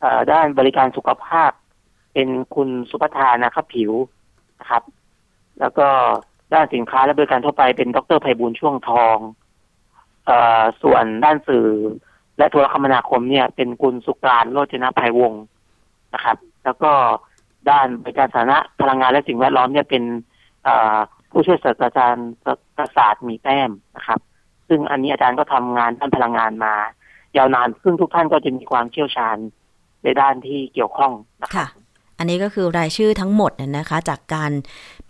เอ่อด้านบริการสุขภาพ เป็นคุณสุภธานะครับผิว นะครับ แล้วก็ด้านสินค้าและบริการทั่วไปเป็นดรไพบูลช่วงทองเอ่อส่วนด้านสื่อ และโทรคมนาคมเนี่ย เป็นคุณสุการโรจนภัยวงศ์นะครับ แล้วก็ด้านบริการสาธารณะพลังงานและสิ่งแวดล้อมเนี่ยเป็นอผู้ช่วยศาสตราจารย์ประสาทมีแต้มนะครับ ซึ่งอันนี้อาจารย์ก็ทำงานด้านพลังงานมา ยาวนานซึ่งทุกท่านก็จะมีความเชี่ยวชาญในด้านที่เกี่ยวข้องนะครัค่ะบ อันนี้ก็คือรายชื่อทั้งหมดน่ะนะคะ จากการ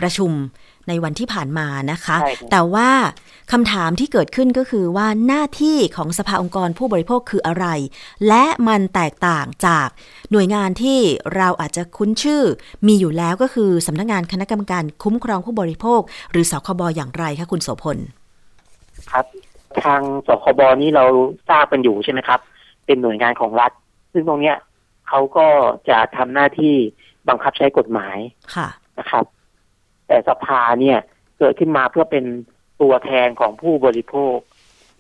ประชุมในวันที่ผ่านมานะคะใช่ครับแต่ว่าคำถามที่เกิดขึ้นก็คือว่าหน้าที่ของสภาองค์กรผู้บริโภคคืออะไร และมันแตกต่างจากหน่วยงานที่เราอาจจะคุ้นชื่อ มีอยู่แล้วก็คือสำนักงานคณะกรรมการคุ้มครองผู้บริโภค หรือสคบอย่างไรคะคุณโสพลครับทางสคบนี้เราทราบกันอยู่ใช่ไหมครับ เป็นหน่วยงานของรัฐ ซึ่งตรงเนี้ย เขาก็จะทำหน้าที่บังคับใช้กฎหมายค่ะนะครับ แต่สภาเนี่ยเกิดขึ้นมาเพื่อเป็นตัวแทนของผู้บริโภค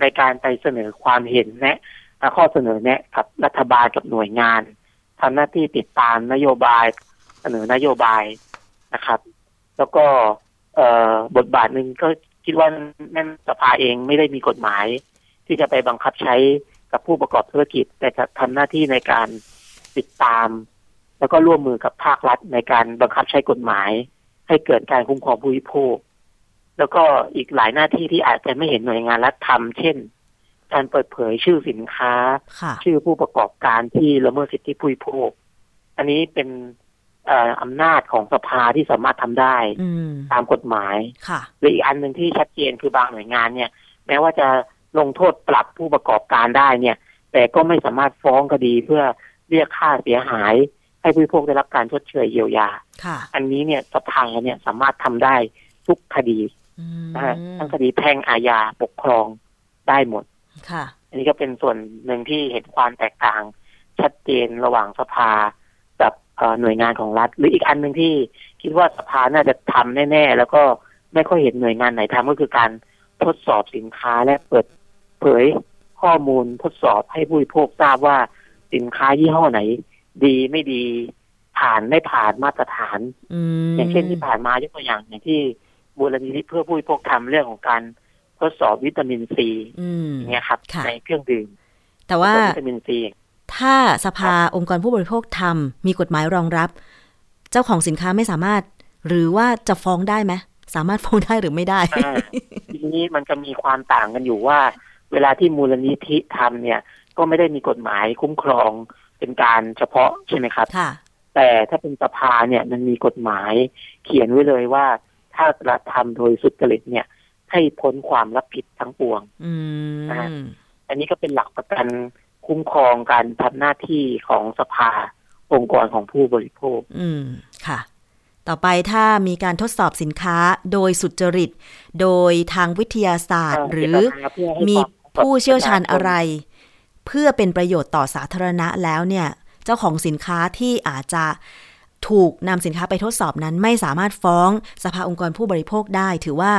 ในการไปเสนอความเห็นแนะและข้อเสนอแนะกับรัฐบาลกับหน่วยงานทำหน้าที่ติดตามนโยบาย เสนอนโยบายนะครับ แล้วก็เอ่อบทบาทหนึ่งก็คิดว่านั่นสภาเองไม่ได้มีกฎหมาย ที่จะไปบังคับใช้กับผู้ประกอบธุรกิจ แต่จะทำหน้าที่ในการ ติดตาม แล้วก็ร่วมมือกับภาครัฐในการบังคับใช้กฎหมาย ให้เกิดการคุ้มครองผู้บริโภค แล้วก็อีกหลายหน้าที่ที่อาจจะไม่เห็นหน่วยงานรัฐทำเช่น การเปิดเผยชื่อสินค้าค่ะชื่อผู้ประกอบการที่ละเมิดสิทธิผู้บริโภค อันนี้เป็นเอ่ออำนาจของสภาที่สามารถทำได้อืมตามกฎหมายค่ะหรืออีกอันหนึ่งที่ชัดเจนคือบางหน่วยงานเนี่ย แม้ว่าจะลงโทษปรับผู้ประกอบการได้เนี่ย แต่ก็ไม่สามารถฟ้องคดีเพื่อ เรียกค่าเสียหาย ให้ผู้บริโภคได้รับการชดเชยเยียวยาค่ะอันนี้เนี่ยสภาเนี่ยสามารถทำได้ทุกคดีอืมนะฮะทั้งคดีแพ่งอาญาปกครองได้หมดค่ะ อันนี้ก็เป็นส่วนหนึ่งที่เห็นความแตกต่าง ชัดเจนระหว่างสภากับเอ่อหน่วยงานของรัฐ หรืออีกอันหนึ่งที่คิดว่าสภาน่าจะทำแน่ ๆ แล้วก็ไม่ค่อยเห็นหน่วยงานไหนทำก็คือการทดสอบสินค้าและเปิดเผยข้อมูลทดสอบให้ผู้บริโภคทราบว่า สินค้ายี่ห้อไหน ดีไม่ดีผ่านไม่ผ่านมาตรฐานอืมอย่างเช่นที่ผ่านมายกตัวอย่างอย่างที่บูรณิธิเพื่อผู้บริโภคทำเรื่องของการทดสอบวิตามินซีอืมอย่างเงี้ยครับค่ะในเครื่องดื่มแต่ว่าทดสอบวิตามินซีถ้าสภาองค์กรผู้บริโภคทำมีกฎหมายรองรับ เจ้าของสินค้าไม่สามารถ หรือว่าจะฟ้องได้ไหมสามารถฟ้องได้หรือไม่ได้อ่าทีนี้มันจะมีความต่างกันอยู่ว่า เวลาที่มูลนิธิทำเนี่ย ก็ไม่ได้มีกฎหมายคุ้มครองเป็นการเฉพาะใช่ไหมครับค่ะแต่ถ้าเป็นสภาเนี่ยมันมีกฎหมายเขียนไว้เลยว่า ถ้ากระทำโดยสุจริตเนี่ย ให้พ้นความรับผิดทั้งปวงอือ่ามอันนี้ก็เป็นหลักประกันคุ้มครองการทำหน้าที่ของสภาองค์กรของผู้บริโภค อืม ค่ะ ต่อไปถ้ามีการทดสอบสินค้าโดยสุจริต โดยทางวิทยาศาสตร์เอ่อหรือเจตนาเพื่อให้มีความผู้เชี่ยวชาญอะไร เพื่อเป็นประโยชน์ต่อสาธารณะแล้วเนี่ยเจ้าของสินค้าที่อาจจะถูกนำสินค้าไปทดสอบนั้น ไม่สามารถฟ้องสภาองค์กรผู้บริโภคได้ ถือว่า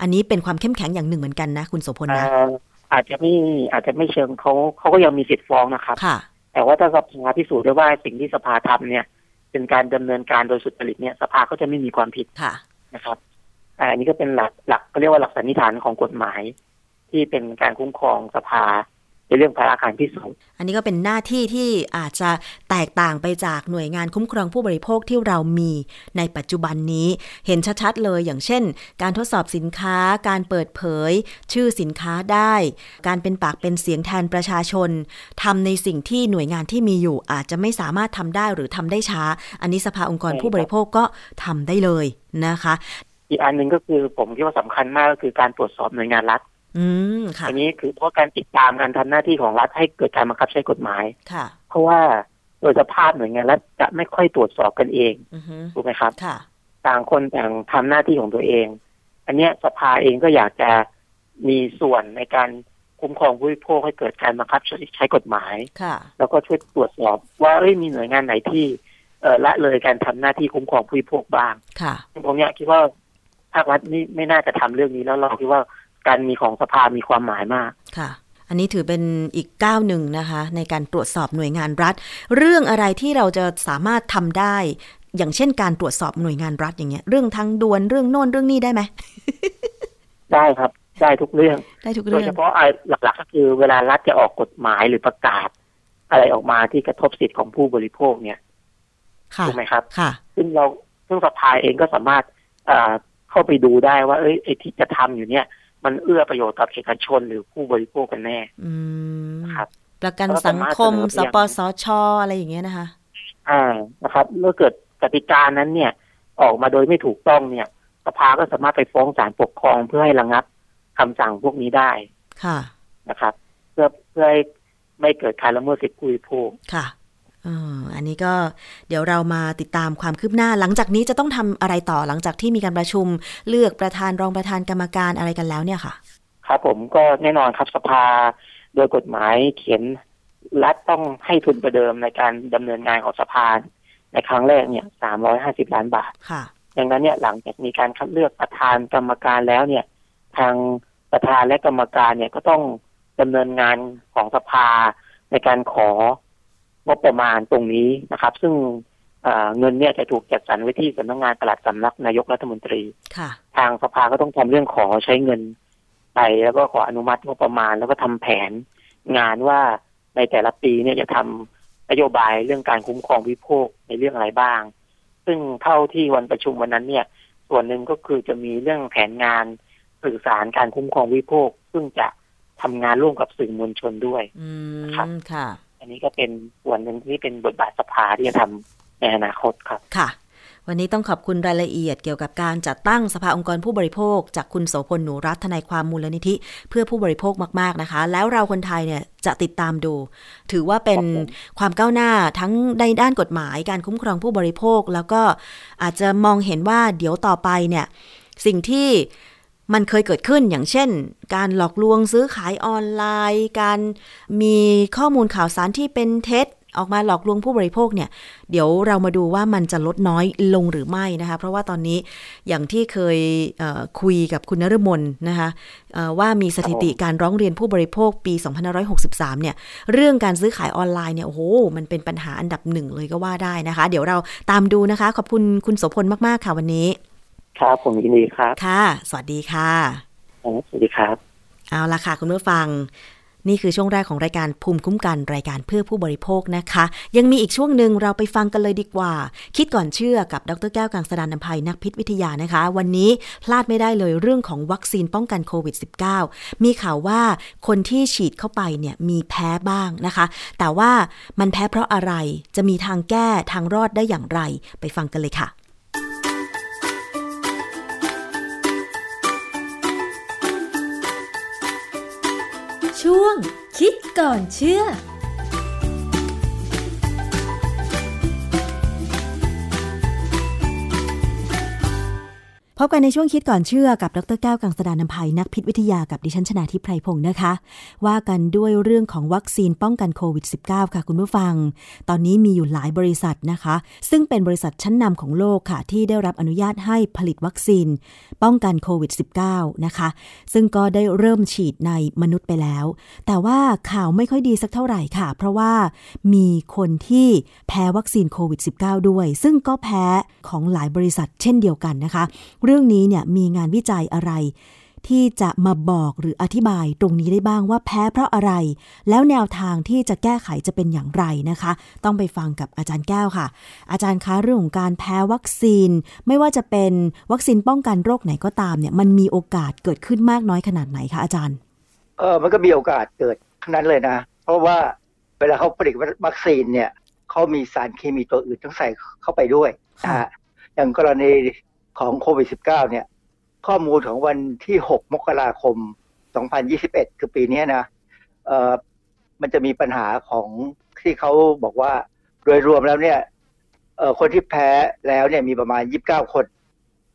อันนี้เป็นความเข้มแข็งอย่างหนึ่งเหมือนกันนะ คุณโสพลนะเอ่ออาจจะไม่อาจจะไม่เชิงเขาเขาก็ยังมีสิทธิ์ฟ้องนะครับค่ะแต่ว่าถ้าสภาพิสูจน์ได้ว่าสิ่งที่สภาทำเนี่ย เป็นการดำเนินการโดยสุจริตเนี่ย สภาก็จะไม่มีความผิดค่ะนะครับอ่าอันนี้ก็เป็นหลักหลักก็เรียกว่าหลักสันนิษฐานของกฎหมาย ที่เป็นการคุ้มครองสภา ในเรื่องภาระการพิสูจน์อันนี้ก็เป็นหน้าที่ที่อาจจะแตกต่างไปจากหน่วยงานคุ้มครองผู้บริโภคที่เรามีในปัจจุบันนี้เห็นชัดๆเลยอย่างเช่น การทดสอบสินค้า การเปิดเผย ชื่อสินค้าได้ การเป็นปากเป็นเสียงแทนประชาชนทำในสิ่งที่หน่วยงานที่มีอยู่อาจจะไม่สามารถทำได้หรือทำได้ช้า อันนี้สภาองค์กรผู้บริโภคก็ทำได้เลยนะคะ อีกอันหนึ่งก็คือผมคิดว่าสำคัญมากก็คือการตรวจสอบหน่วยงานรัฐ อืมค่ะอันนี้คือเพราะการติดตามการทำหน้าที่ของรัฐให้เกิดการบังคับใช้กฎหมาย ค่ะ เพราะว่าโดยสภาพหน่วยงานรัฐจะไม่ค่อยตรวจสอบกันเองอือฮึถูกไหมครับค่ะ ต่างคนต่างทำหน้าที่ของตัวเอง อันเนี้ยสภาเองก็อยากจะมีส่วนในการคุ้มครองผู้บริโภคให้เกิดการบังคับใช้กฎหมายค่ะ แล้วก็ช่วยตรวจสอบว่าเอ้ยมีหน่วยงานไหนที่เออละเลยการทำหน้าที่คุ้มครองผู้บริโภคบ้างค่ะผมเนี่ยคิดว่าภาครัฐนี่ไม่น่าจะทำเรื่องนี้แล้วเราคิดว่า การมีของสภามีความหมายมากค่ะ อันนี้ถือเป็นอีกก้าวหนึ่งนะคะ ในการตรวจสอบหน่วยงานรัฐ เรื่องอะไรที่เราจะสามารถทำได้ อย่างเช่น การตรวจสอบหน่วยงานรัฐอย่างเงี้ย เรื่องทางด่วนเรื่องโน่นเรื่องนี้ได้ไหมได้ครับได้ทุกเรื่องได้ทุกโดเรื่ยองเฉพาะไอ้หลักๆก็คือเวลารัฐจะออกกฎหมายหรือประกาศ อะไรออกมาที่กระทบสิทธิของผู้บริโภคเนี่ยค่ะถูกไหมครับ ค่ะ ซึ่งเราซึ่งสภาเองก็สามารถเอ่อเข้าไปดูได้ว่า เอ้ยไอ้ที่จะทำอยู่เนี่ย มันเอื้อประโยชน์กับเอกชนหรือผู้บริโภคกันแน่อืมนะครับประกันสังคมสปสชอะไรอย่างเงี้ยนะคะอ่านะครับ เมื่อเกิดกติกานั้นเนี่ย ออกมาโดยไม่ถูกต้องเนี่ยสภาก็สามารถไปฟ้องศาลปกครองเพื่อให้ระงับคำสั่งพวกนี้ได้ค่ะนะครับ เพื่อเพื่อให้ไม่เกิดการละเมิดสิทธิผู้บริโภคค่ะเอันนี้ก็เดี๋ยวเรามาติดตามความคืบหน้า หลังจากนี้จะต้องทำอะไรต่อหลังจากที่มีการประชุม เลือกประธานรองประธานกรรมการอะไรกันแล้วเนี่ยค่ะ ครับผมก็แน่นอนครับสภา โดยกฎหมายเขียนรัฐต้องให้ทุนประเดิมในการดำเนินงานของสภาในครั้งแรกเนี่ยสามร้อยห้าสิบล้านบาทค่ะดังนั้นเนี่ยหลังจากมีการคัดเลือกประธานกรรมการแล้วเนี่ย ทางประธานและกรรมการเนี่ยก็ต้องดำเนินงานของสภาในการขอ งบประมาณตรงนี้นะครับ ซึ่งเอ่อเงินเนี่ยจะถูกจัดสรรไว้ที่สำนักงานปลัดสำนักนายกรัฐมนตรีค่ะทางสภาก็ต้องทำเรื่องขอใช้เงินไปแล้วก็ขออนุมัติงบประมาณแล้วก็ทำแผนงานว่าในแต่ละปีเนี่ยจะทำนโยบายเรื่องการคุ้มครองวิโภคในเรื่องอะไรบ้าง ซึ่งเท่าที่วันประชุมวันนั้นเนี่ย ส่วนหนึ่งก็คือจะมีเรื่องแผนงานสื่อสารการคุ้มครองวิโภค ซึ่งจะทำงานร่วมกับสื่อมวลชนด้วยอืมครับค่ะอั นนี้ก็เป็นส่วนหนึ่งที่เป็นบทบาทสภาที่จะทำในอนาคตครับค่ะ วันนี้ต้องขอบคุณรายละเอียดเกี่ยวกับการจัดตั้งสภาองค์กรผู้บริโภค จากคุณโสพลหนูรัตน์ทนายความมูลนิธิ เพื่อผู้บริโภคมาก ๆ นะคะ แล้วเราคนไทยเนี่ยจะติดตามดู ถือว่าเป็นความก้าวหน้าทั้งในด้านกฎหมายการคุ้มครองผู้บริโภค แล้วก็อาจจะมองเห็นว่าเดี๋ยวต่อไปเนี่ยสิ่งที่ มันเคยเกิดขึ้นอย่างเช่น การหลอกลวงซื้อขายออนไลน์ การมีข้อมูลข่าวสารที่เป็นเท็จ ออกมาหลอกลวงผู้บริโภคเนี่ย เดี๋ยวเรามาดูว่ามันจะลดน้อยลงหรือไม่นะคะ เพราะว่าตอนนี้อย่างที่เคยเคุยกับคุณนฤมลนะคะว่ามีสถิติการร้องเรียนผู้บริโภคปี 2563 เนี่ย เรื่องการซื้อขายออนไลน์เนี่ยโอ้โหมันเป็นปัญหาอันดับหนึ่งเลยก็ว่าได้นะคะ เดี๋ยวเราตามดูนะคะ ขอบคุณคุณโสพลมากๆค่ะวันนี้ ครับผมยินดีครับ ค่ะ สวัสดีค่ะ สวัสดีครับ เอาละค่ะ คุณผู้ฟัง นี่คือช่วงแรกของรายการภูมิคุ้มกันรายการเพื่อผู้บริโภคนะคะ ยังมีอีกช่วงหนึ่งเราไปฟังกันเลยดีกว่า คิดก่อนเชื่อกับดรแก้วกังสดานนภัยนักพิษวิทยานะคะ วันนี้พลาดไม่ได้เลยเรื่องของวัคซีนป้องกันโควิด -19 มีข่าวว่าคนที่ฉีดเข้าไปเนี่ยมีแพ้บ้างนะคะ แต่ว่ามันแพ้เพราะอะไรจะมีทางแก้ทางรอดได้อย่างไร ไปฟังกันเลยค่ะ ช่วงคิดก่อนเชื่อ พบกันในช่วงคิดก่อนเชื่อกับดรแก้วกังสดานนภัยนักพิษวิทยากับดิฉันชนาทิพไพรพงศ์นะคะ ว่ากันด้วยเรื่องของวัคซีนป้องกันโควิด -19 ค่ะคุณผู้ฟัง ตอนนี้มีอยู่หลายบริษัทนะคะ ซึ่งเป็นบริษัทชั้นนำของโลกค่ะ ที่ได้รับอนุญาตให้ผลิตวัคซีน ป้องกันโควิด -19 นะคะ ซึ่งก็ได้เริ่มฉีดในมนุษย์ไปแล้ว แต่ว่าข่าวไม่ค่อยดีสักเท่าไหร่ค่ะ เพราะว่ามีคนที่แพ้วัคซีนโควิด -19 ด้วย ซึ่งก็แพ้ของหลายบริษัทเช่นเดียวกันนะคะเรื่องนี้เนี่ยมีงานวิจัยอะไร ที่จะมาบอกหรืออธิบายตรงนี้ได้บ้างว่าแพ้เพราะอะไร แล้วแนวทางที่จะแก้ไขจะเป็นอย่างไรนะคะ ต้องไปฟังกับอาจารย์แก้วค่ะ อาจารย์คะเรื่องของการแพ้วัคซีน ไม่ว่าจะเป็นวัคซีนป้องกันโรคไหนก็ตามเนี่ยมันมีโอกาสเกิดขึ้นมากน้อยขนาดไหนคะอาจารย์เออมันก็มีโอกาสเกิดทั้งนั้นเลยนะ เพราะว่าเวลาเขาผลิตวัคซีนเนี่ยเขามีสารเคมีตัวอื่นต้องใส่เข้าไปด้วยนะฮะอย่างกรณี ของโควิด -19 เนี่ย ข้อมูลของวันที่ 6 มกราคม 2021 คือปีนี้นะเออมันจะมีปัญหาของที่เขาบอกว่าโดยรวมแล้วเนี่ยเออคนที่แพ้แล้วเนี่ยมีประมาณ 29 คน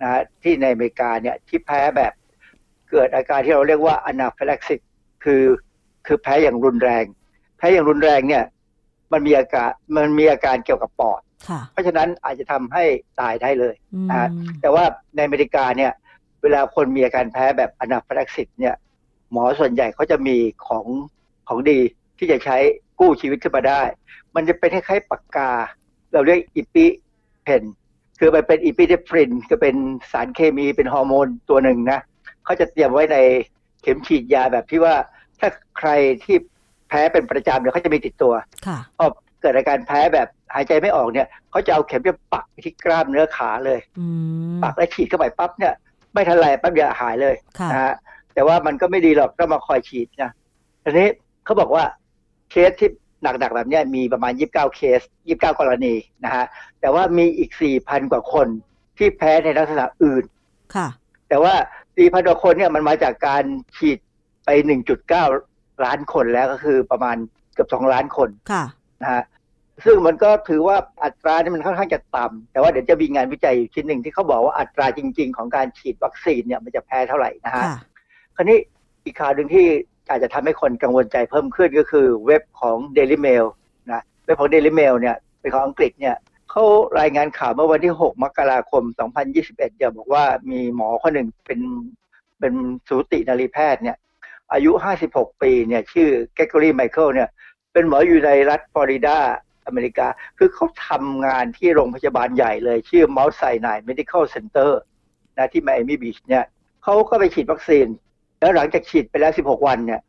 นะฮะที่ในอเมริกาเนี่ยที่แพ้แบบเกิดอาการที่เราเรียกว่า anaphylaxis คือคือแพ้อย่างรุนแรง แพ้อย่างรุนแรงเนี่ย มันมีอาการมันมีอาการเกี่ยวกับปอด เพราะฉะนั้นอาจจะทำให้ตายได้เลยอืมนะฮะแต่ว่าในอเมริกาเนี่ย เวลาคนมีอาการแพ้แบบอนาฟลักซิสเนี่ย หมอส่วนใหญ่เขาจะมีของของดีที่จะใช้กู้ชีวิตขึ้นมาได้ มันจะเป็นคล้ายๆปากกา เราเรียกอิปิเพนคือมันเป็นอิปิเดฟรินก็เป็นสารเคมีเป็นฮอร์โมนตัวหนึ่งนะเขาจะเตรียมไว้ในเข็มฉีดยาแบบที่ว่าถ้าใครที่แพ้เป็นประจำเนี่ยเขาจะมีติดตัวค่ะพอเกิดอาการแพ้แบบ หายใจไม่ออกเนี่ยเขาจะเอาเข็มไปปักไปที่กล้ามเนื้อขาเลยอืมปักแล้วฉีดเข้าไปปั๊บเนี่ยไม่ทันไรปั๊บเดียวหายเลยค่ะนะฮะแต่ว่ามันก็ไม่ดีหรอกต้องมาคอยฉีดนะทีนี้เขาบอกว่าเคสที่หนักๆแบบเนี้ยมีประมาณ 29 เคส 29 กรณีนะฮะแต่ว่ามีอีก 4,000 กว่าคนที่แพ้ในลักษณะอื่นค่ะ แต่ว่า 4,000 กว่าคนเนี่ยมันมาจากการฉีดไป 1.9 ล้านคนแล้วก็คือประมาณเกือบ 2 ล้านคนค่ะนะฮะ ซึ่งมันก็ถือว่าอัตรานี่มันค่อนข้างจะต่ำแต่ว่าเดี๋ยวจะมีงานวิจัยอยู่ชิ้นหนึ่งที่เขาบอกว่าอัตราจริง ๆ ของการฉีดวัคซีนเนี่ยมันจะแพ้เท่าไหร่นะฮะค่ะคราวนี้อีกข่าวหนึ่งที่อาจจะทำให้คนกังวลใจเพิ่มขึ้นก็คือเว็บของ Daily Mail นะเว็บของ Daily Mail เนี่ยเป็นของอังกฤษเนี่ยเขารายงานข่าวเมื่อวันที่ 6 มกราคม 2021เนี่ยบอกว่ามีหมอคนหนึ่งเป็นเป็นสูตินรีแพทย์เนี่ยอายุ 56 ปีเนี่ยชื่อเกกอรี่ไมเคิลเนี่ยเป็นหมออยู่ในรัฐฟลอริดา อเมริกา คือเขาทำงานที่โรงพยาบาลใหญ่เลย ชื่อ Mount Sinai Medical Center นะที่ไมอามี่บีชเนี่ยเขาก็ไปฉีดวัคซีน แล้วหลังจากฉีดไปแล้ว 16 วันเนี่ย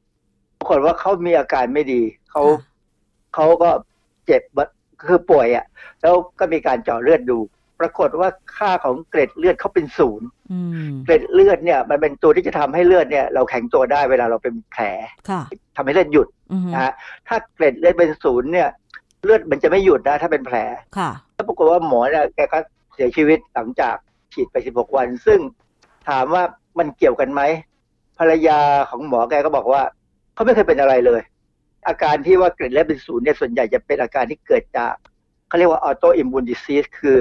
ปรากฏว่าเขามีอาการไม่ดีเขาค่ะเขาก็เจ็บคือป่วยอะ่ะ แล้วก็มีการเจาะเลือดดู ปรากฏว่าค่าของเกล็ดเลือดเขาเป็นศูนย์อืมเกล็ดเลือดเนี่ย มันเป็นตัวที่จะทำให้เลือดเนี่ย เราแข็งตัวได้เวลาเราเป็นแผลค่ะทำให้เลือดหยุดอืมนะฮะถ้าเกล็ดเลือดเป็นศูนย์เนี่ย เลือดมันจะไม่หยุดนะถ้าเป็นแผลค่ะ แล้วปรากฏว่าหมอเนี่ยแกก็เสียชีวิตหลังจากฉีดไป 16 วัน ซึ่งถามว่ามันเกี่ยวกันไหมภรรยาของหมอแกก็บอกว่าเขาไม่เคยเป็นอะไรเลย อาการที่ว่าเกล็ดเลือดเป็นศูนย์เนี่ยส่วนใหญ่จะเป็นอาการที่เกิดจากเขาเรียกว่า autoimmune disease คือ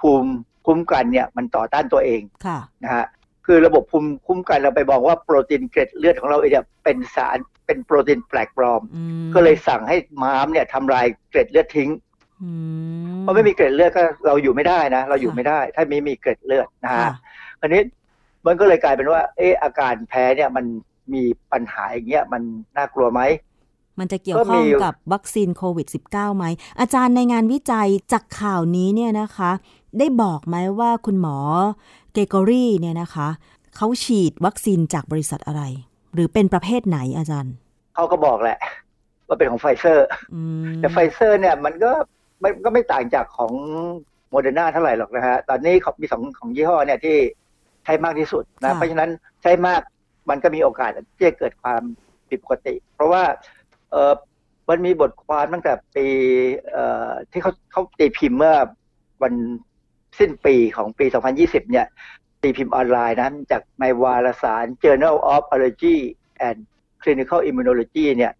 ภูมิคุ้มกันเนี่ยมันต่อต้านตัวเองค่ะนะฮะคือระบบภูมิคุ้มกันเราไปบอกว่าโปรตีนเกล็ดเลือดของเราเองเนี่ยเป็นสาร เป็นโปรตีนแปลกปลอมอืมก็เลยสั่งให้ม้ามเนี่ยทำลายเกล็ดเลือดทิ้งอืมเพราะไม่มีเกล็ดเลือดก็เราอยู่ไม่ได้นะ เราอยู่ค่ะไม่ได้ ถ้าไม่มีเกล็ดเลือดนะค่ะฮะอันนี้มันก็เลยกลายเป็นว่า เอออาการแพ้เนี่ยมันมีปัญหาอย่างเงี้ยมันน่ากลัวไหมมันจะเกี่ยวก็ข้มีองอยู่กับวัคซีนโควิด -19 ไหม อาจารย์ในงานวิจัยจากข่าวนี้เนี่ยนะคะ ได้บอกไหมว่าคุณหมอเกรกอรี่เนี่ยนะคะ เขาฉีดวัคซีนจากบริษัทอะไร หรือเป็นประเภทไหนอาจารย์ เขาก็บอกแหละ ว่าเป็นของไฟเซอร์อืมแต่ไฟเซอร์เนี่ยมันก็มันก็ไม่ต่างจากของโมเดอร์นาเท่าไหร่หรอกนะฮะ ตอนนี้เขามีสองของยี่ห้อเนี่ยที่ใช้มากที่สุดนะ เพราะฉะนั้นใช้มากมันก็มีโอกาสที่จะเกิดความผิดปกติ เพราะว่าเออมันมีบทความตั้งแต่ปีเอ่อที่เขาเขาตีพิมพ์เมื่อวันสิ้นปีของปี 2020 เนี่ย ตีพิมพ์ออนไลน์นะจากในวารสาร Journal of Allergy and Clinical Immunology เนี่ย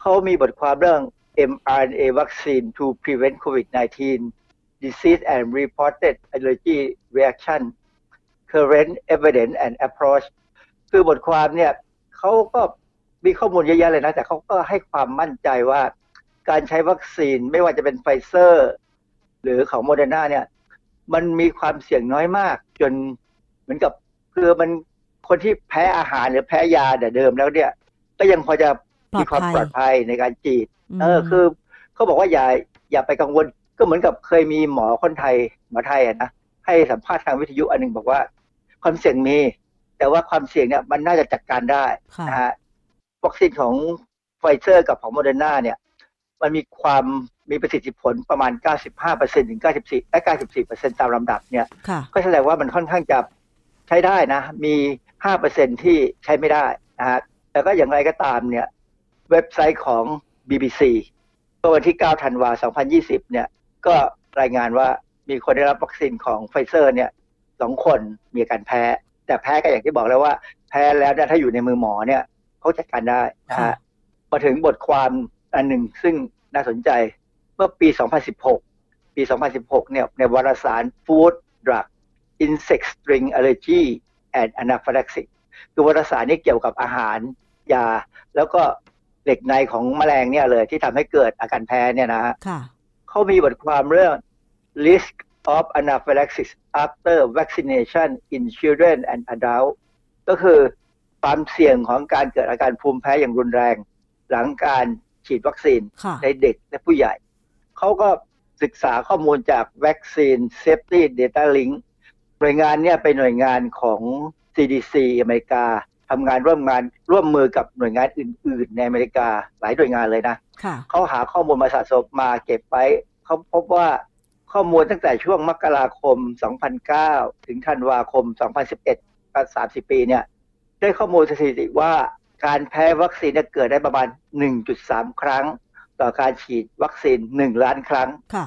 เขามีบทความเรื่อง mRNA vaccine to prevent COVID-19 disease and reported allergy reaction current evidence and approach คือบทความเนี่ยเขาก็มีข้อมูลเยอะแยะเลยนะ แต่เขาก็ให้ความมั่นใจว่าการใช้วัคซีนไม่ว่าจะเป็นไฟเซอร์ หรือของโมเดอร์นาเนี่ยมันมีความเสี่ยงน้อยมาก จนเหมือนกับคือมันคนที่แพ้อาหารหรือแพ้ยาแต่เดิมแล้วเนี่ย ก็ยังพอจะมีความปลอดภัยในการฉีดเออคือเขาบอกว่าอย่าอย่าไปกังวล ก็เหมือนกับเคยมีหมอคนไทยหมอไทยอะนะให้สัมภาษณ์ทางวิทยุอันหนึ่งบอกว่าความเสี่ยงมี แต่ว่าความเสี่ยงเนี่ยมันน่าจะจัดการได้ค่ะนะฮะวัคซีนของไฟเซอร์กับของโมเดอร์นาเนี่ย มันมีความมีประสิทธิผลประมาณ 95%ถึง 94และ94%ตามลำดับเนี่ยค่ะก็แสดงว่ามันค่อนข้างจะใช้ได้นะ มี 5%ที่ใช้ไม่ได้นะฮะแต่ก็อย่างไรก็ตามเนี่ย เว็บไซต์ของ BBC เมื่อวันที่ 9 ธันวา 2020 เนี่ย ก็รายงานว่ามีคนได้รับวัคซีนของไฟเซอร์เนี่ยสองคนมีอาการแพ้ แต่แพ้ก็อย่างที่บอกแล้วว่า แพ้แล้วเนี่ยถ้าอยู่ในมือหมอเนี่ยเขาจัดการได้นะค่ะฮะมาถึงบทความ อันหนึ่งซึ่งน่าสนใจเมื่อปี 2016 ปี 2016 เนี่ยในวารสาร Food Drug Insect String Allergy and Anaphylaxis คือวารสารนี้เกี่ยวกับอาหารยา แล้วก็เหล็กในของแมลงเนี่ยเลยที่ทำให้เกิดอาการแพ้เนี่ยนะฮะค่ะเขามีบทความเรื่อง risk of anaphylaxis after vaccination in children and adults ก็คือความเสี่ยงของการเกิดอาการภูมิแพ้อย่างรุนแรง หลังการ ฉีดวัคซีนค่ะในเด็กและผู้ใหญ่ เขาก็ศึกษาข้อมูลจาก Vaccine Safety Data Link หน่วยงานเนี่ยเป็นหน่วยงานของ CDC อเมริกาทำงานร่วมงานร่วมมือกับหน่วยงานอื่น ๆ ในอเมริกาหลายหน่วยงานเลยนะค่ะเขาเขาหาข้อมูลมาสะสมมาเก็บไว้เขาพบว่าข้อมูลตั้งแต่ช่วงมกราคม 2009 ถึงธันวาคม 2011ก็30 ปีเนี่ย ได้ข้อมูลสถิติว่า การแพ้วัคซีนเนี่ยเกิดได้ประมาณ 1.3 ครั้ง ต่อการฉีดวัคซีน 1 ล้านครั้งค่ะ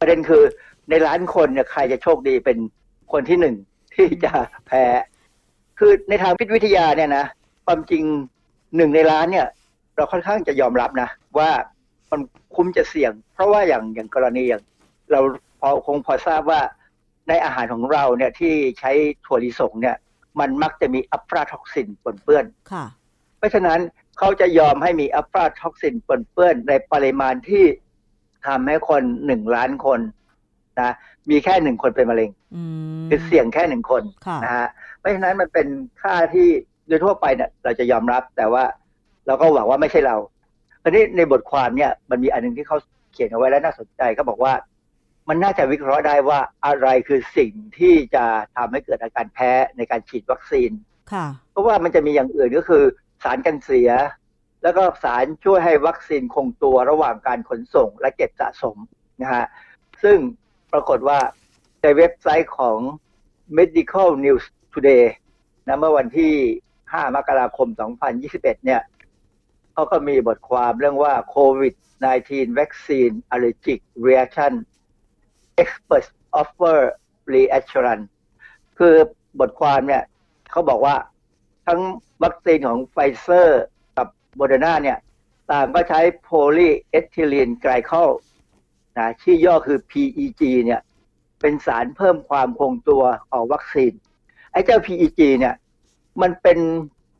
ประเด็นคือในล้านคนเนี่ยใครจะโชคดีเป็นคนที่หนึ่งที่จะแพ้ คือในทางพิษวิทยาเนี่ยนะความจริงหนึ่งในล้านเนี่ย เราค่อนข้างจะยอมรับนะ ว่ามันคุ้มจะเสี่ยง เพราะว่าอย่างอย่างกรณีอย่าง เราพอคงพอทราบว่าในอาหารของเราเนี่ยที่ใช้ถั่วลิสงเนี่ย มันมักจะมี aflatoxin ปนเปื้อนค่ะ เพราะฉะนั้นเขาจะยอมให้มี aflatoxin ปนเปื้อนในปริมาณที่ทำให้คนหนึ่งล้านคนนะมีแค่หนึ่งคนเป็นมะเร็งอืมคือเสี่ยงแค่หนึ่งคนค่ะนะฮะเพราะฉะนั้นมันเป็นค่าที่โดยทั่วไปเนี่ยเราจะยอมรับแต่ว่าเราก็หวังว่าไม่ใช่เราทีนี้ในบทความเนี่ยมันมีอันหนึงที่เขาเขียนเอาไว้แล้วน่าสนใจก็บอกว่า มันน่าจะวิเคราะห์ได้ว่าอะไรคือสิ่งที่จะทำให้เกิดอาการแพ้ในการฉีดวัคซีนค่ะเพราะว่ามันจะมีอย่างอื่นก็คือ สารกันเสีย แล้วก็สารช่วยให้วัคซีนคงตัวระหว่างการขนส่งและเก็บสะสมนะฮะซึ่งปรากฏว่าในเว็บไซต์ของ Medical News Today นะเมื่อวันที่ 5 มกราคม 2021 เนี่ยเขาก็มีบทความเรื่องว่า COVID-19 Vaccine Allergic Reaction Experts Offer Reassurance คือบทความเนี่ยเขาบอกว่า ทั้งวัคซีนของไฟเซอร์กับโมเดอร์นาเนี่ย ต่างก็ใช้ polyethylene glycol นะชื่อย่อคือ PEG เนี่ย เป็นสารเพิ่มความคงตัวของวัคซีน ไอ้เจ้า PEG เนี่ย มันเป็น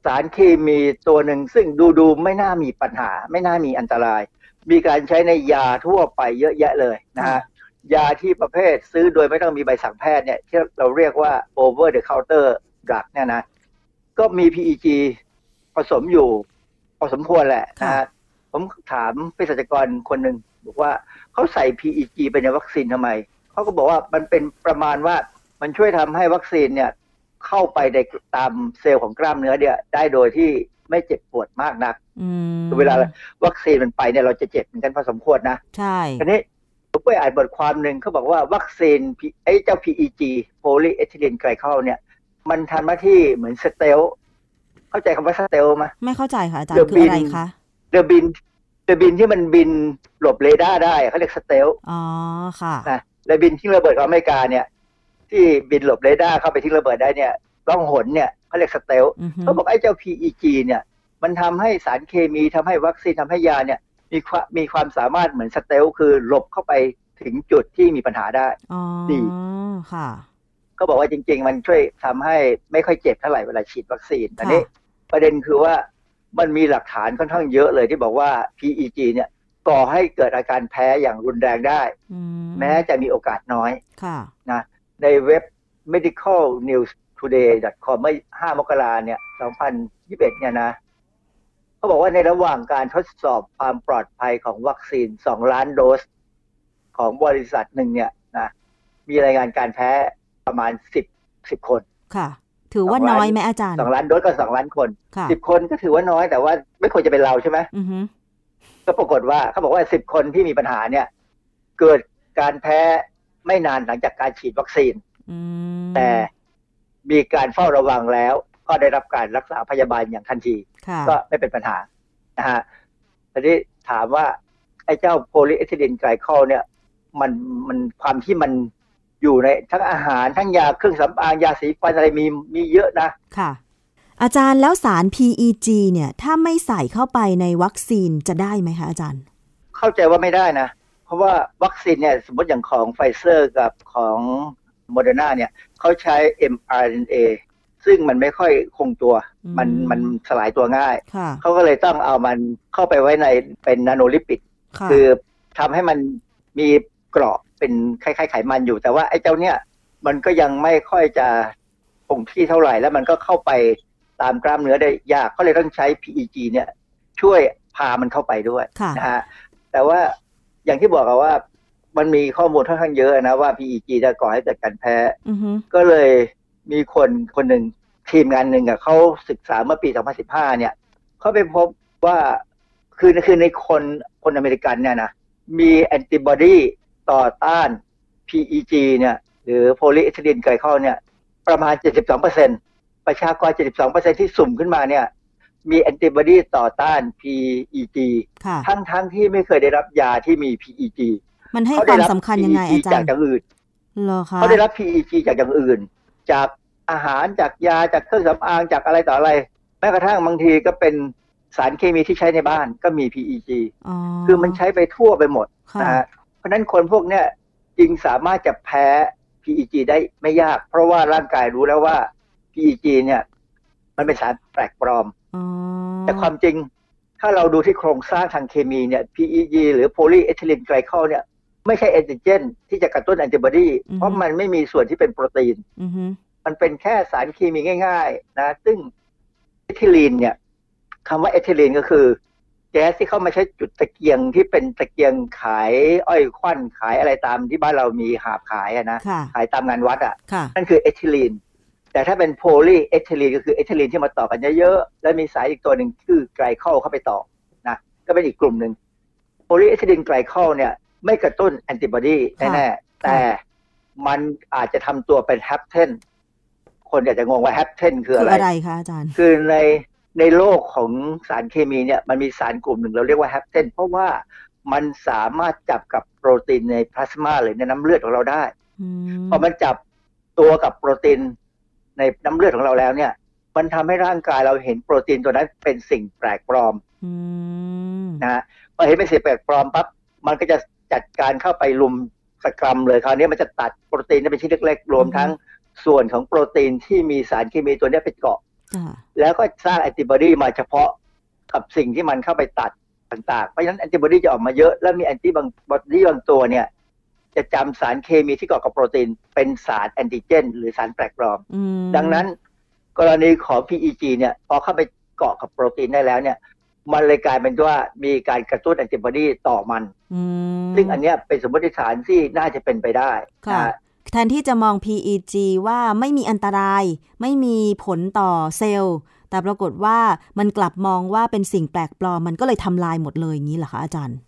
สารเคมีตัวหนึ่ง ซึ่งดูดูๆไม่น่ามีปัญหา ไม่น่ามีอันตราย มีการใช้ในยาทั่วไปเยอะแยะเลยนะฮะยาที่ประเภทซื้อโดยไม่ต้องมีใบสั่งแพทย์เนี่ย ที่เราเรียกว่า over the counter drug เนี่ยนะ ก็มี PEG ผสมอยู่พอสมควรแหละนะค่ะฮะผมถามเภสัชกรคนหนึ่งบอกว่าเขาใส่ PEG ไปในวัคซีนทำไม เขาก็บอกว่ามันเป็นประมาณว่ามันช่วยทำให้วัคซีนเนี่ยเข้าไปในตามเซลล์ของกล้ามเนื้อเนี่ยได้โดยที่ไม่เจ็บปวดมากนักอืมคือเวลาวัคซีนมันไปเนี่ยเราจะเจ็บเหมือนกันพอสมควรนะ ใช่ทีนี้ผมไปอ่านบทความหนึ่งเขาบอกว่าวัคซีน P- ไอ้เจ้า PEG polyethylene glycol เนี่ย มันทำหน้าที่เหมือน stealth เข้าใจคำว่า stealth ไหมไม่เข้าใจค่ะอาจารย์เดี๋ยวคืออะไรบินคะเรือบินเรือบินที่มันบินหลบเรดาร์ได้เขาเรียก stealth อ๋อค่ะนะเรือบินที่ระเบิดของอเมริกาเนี่ย ที่บินหลบเรดาร์เข้าไปที่ระเบิดได้เนี่ยล่องหนเนี่ยเขาเรียก stealth อือฮึเขาบอกไอ้เจ้า PEG เนี่ย มันทำให้สารเคมีทำให้วัคซีนทำให้ยาเนี่ย มีความมีความสามารถเหมือนสเตลคือหลบเข้าไปถึงจุดที่มีปัญหาได้อ๋อดีค่ะ เขาบอกว่าจริง ๆ มันช่วยทำให้ไม่ค่อยเจ็บเท่าไหร่เวลาฉีดวัคซีนค่ะอันนี้ประเด็นคือว่ามันมีหลักฐานค่อนข้างเยอะเลยที่บอกว่า PEG เนี่ยก่อให้เกิดอาการแพ้อย่างรุนแรงได้อืมแม้จะมีโอกาสน้อยค่ะนะในเว็บ medical news today com เมื่อ 5 มกราเนี่ย 2021 เนี่ยนะเขาบอกว่าในระหว่างการทดสอบความปลอดภัยของวัคซีน 2 ล้านโดส ของบริษัทหนึ่งเนี่ยนะมีรายงานการแพ้ ประมาณ10 10คน ค่ะ ถือว่าน้อยไหมอาจารย์สองล้านโดสก็สองล้านคนค่ะสิบคนก็ถือว่าน้อยแต่ว่าไม่ควรจะเป็นเราใช่ไหมอือฮึก็ปรากฏว่าเขาบอกว่าสิบคนที่มีปัญหาเนี่ย เกิดการแพ้ไม่นานหลังจากการฉีดวัคซีนอืมแต่มีการเฝ้าระวังแล้ว ก็ได้รับการรักษาพยาบาลอย่างทันทีค่ะก็ไม่เป็นปัญหานะฮะทีนี้ถามว่า ไอ้เจ้า polyethylene glycol เนี่ย มันมันความที่มัน อยู่ในทั้งอาหารทั้งยาเครื่องสำอางยาสีฟันอะไรมีมีเยอะนะค่ะ อาจารย์แล้วสาร PEG เนี่ยถ้าไม่ใส่เข้าไปในวัคซีนจะได้ไหมคะอาจารย์ เข้าใจว่าไม่ได้นะ เพราะว่าวัคซีนเนี่ยสมมติอย่างของไฟเซอร์กับของโมเดอร์นาเนี่ยเขาใช้ mRNA ซึ่งมันไม่ค่อยคงตัวอืมมันมันสลายตัวง่ายค่ะเขาก็เลยต้องเอามันเข้าไปไว้ในเป็น nano lipid ค่ะคือทำให้มันมีเกราะ เป็นคล้ายๆไขมันอยู่ แต่ว่าไอ้เจ้าเนี่ยมันก็ยังไม่ค่อยจะคงที่เท่าไหร่ แล้วมันก็เข้าไปตามกล้ามเนื้อได้ยากก็เลยต้องใช้ PEG เนี่ยช่วยพามันเข้าไปด้วยค่ะนะฮะแต่ว่าอย่างที่บอกอะว่ามันมีข้อมูลค่อนข้างเยอะนะว่า PEG จะก่อให้เกิดการแพ้อือฮึก็เลยมีคนคนหนึ่งทีมงานหนึ่งอะเขาศึกษาเมื่อปี 2015 เนี่ยเขาไปพบว่าคือคือในคนคนอเมริกันเนี่ยนะมีแอนติบอดี ต่อต้าน PEG เนี่ยหรือ polyethylene glycol เนี่ยประมาณ 72%ประชากร 72%ที่สุ่มขึ้นมาเนี่ยมีแอนติบอดีต่อต้าน PEG ค่ะทั้งทั้งที่ไม่เคยได้รับยาที่มี PEG มันให้เขาคได้วามรับสำคัญยังไง PEG อาจาจารกย์อย่างอื่นเหรอคะเขาได้รับ PEG จากอย่างอื่น จากอาหารจากยาจากเครื่องสำอางจากอะไรต่ออะไร แม้กระทั่งบางทีก็เป็นสารเคมีที่ใช้ในบ้านก็มี PEG อ๋อคือมันใช้ไปทั่วไปหมดค่ะนะฮะ เพราะฉะนั้นคนพวกเนี้ยจึงสามารถจะแพ้ PEG ได้ไม่ยาก เพราะว่าร่างกายรู้แล้วว่า PEG เนี่ย มันเป็นสารแปลกปลอมอ๋อแต่ความจริงถ้าเราดูที่โครงสร้างทางเคมีเนี่ย PEG หรือ polyethylene glycol เนี่ยไม่ใช่แอนติเจน ที่จะกระตุ้นแอนติบอดีเพราะมันไม่มีส่วนที่เป็นโปรตีนอือฮึมันเป็นแค่สารเคมีง่าย ๆ นะ ซึ่งเอทิลีนเนี่ยคำว่าเอทิลีนก็คือ แก๊สที่เข้ามาใช้จุดตะเกียงที่เป็นตะเกียงขายอ้อยควั่นขายอะไรตามที่บ้านเรามีหาบขายอะนะค่ะขายตามงานวัดอะค่ะนั่นคือเอทิลีน แต่ถ้าเป็น polyethylene ก็คือเอทิลีนที่มาต่อกันเยอะๆแล้วมีสายอีกตัวหนึ่งคือไกลคอลเข้าไปต่อนะก็เป็นอีกกลุ่มหนึ่ง polyethylene glycol เนี่ยไม่กระตุ้นแอนติบอดีแน่ๆแต่มันอาจจะทำตัวเป็น hapten คนอาจจะงงว่า hapten คือคืออะไรอะไรคะอาจารย์ คือใน ในโลกของสารเคมีเนี่ยมันมีสารกลุ่มหนึ่งเราเรียกว่าแฮปเทนเพราะว่ามันสามารถจับกับโปรตีนในพลาสมาหรือในน้ำเลือดของเราได้อืมพอมันจับตัวกับโปรตีนในน้ำเลือดของเราแล้วเนี่ย มันทำให้ร่างกายเราเห็นโปรตีนตัวนั้นเป็นสิ่งแปลกปลอมอืมนะฮะพอเห็นเป็นสิ่งแปลกปลอมปั๊บมันก็จะจัดการเข้าไปลุมสกรัมเลยคราวนี้มันจะตัดโปรตีนเป็นชิ้นเล็กๆรวมทั้งส่วนของโปรตีนที่มีสารเคมีตัวเนี้ยไปเกาะค่ะ แล้วก็สร้างแอนติบอดีมาเฉพาะกับสิ่งที่มันเข้าไปตัดต่างๆ เพราะฉะนั้นแอนติบอดีจะออกมาเยอะ แล้วมีแอนติบอดีบางตัวเนี่ยจะจำสารเคมีที่เกาะกับโปรตีน เป็นสารแอนติเจน หรือสารแปลกปลอมอืมดังนั้น กรณีของ PEG เนี่ยพอเข้าไปเกาะกับโปรตีนได้แล้วเนี่ย มันเลยกลายเป็นว่ามีการกระตุ้นแอนติบอดีต่อมันอืมซึ่งอันเนี้ยเป็นสมมติฐานที่น่าจะเป็นไปได้ค่ะนะฮะ แทนที่จะมอง PEG ว่าไม่มีอันตราย ไม่มีผลต่อเซลล์ แต่ปรากฏว่ามันกลับมองว่าเป็นสิ่งแปลกปลอม มันก็เลยทำลายหมดเลยอย่างนี้เหรอคะอาจารย์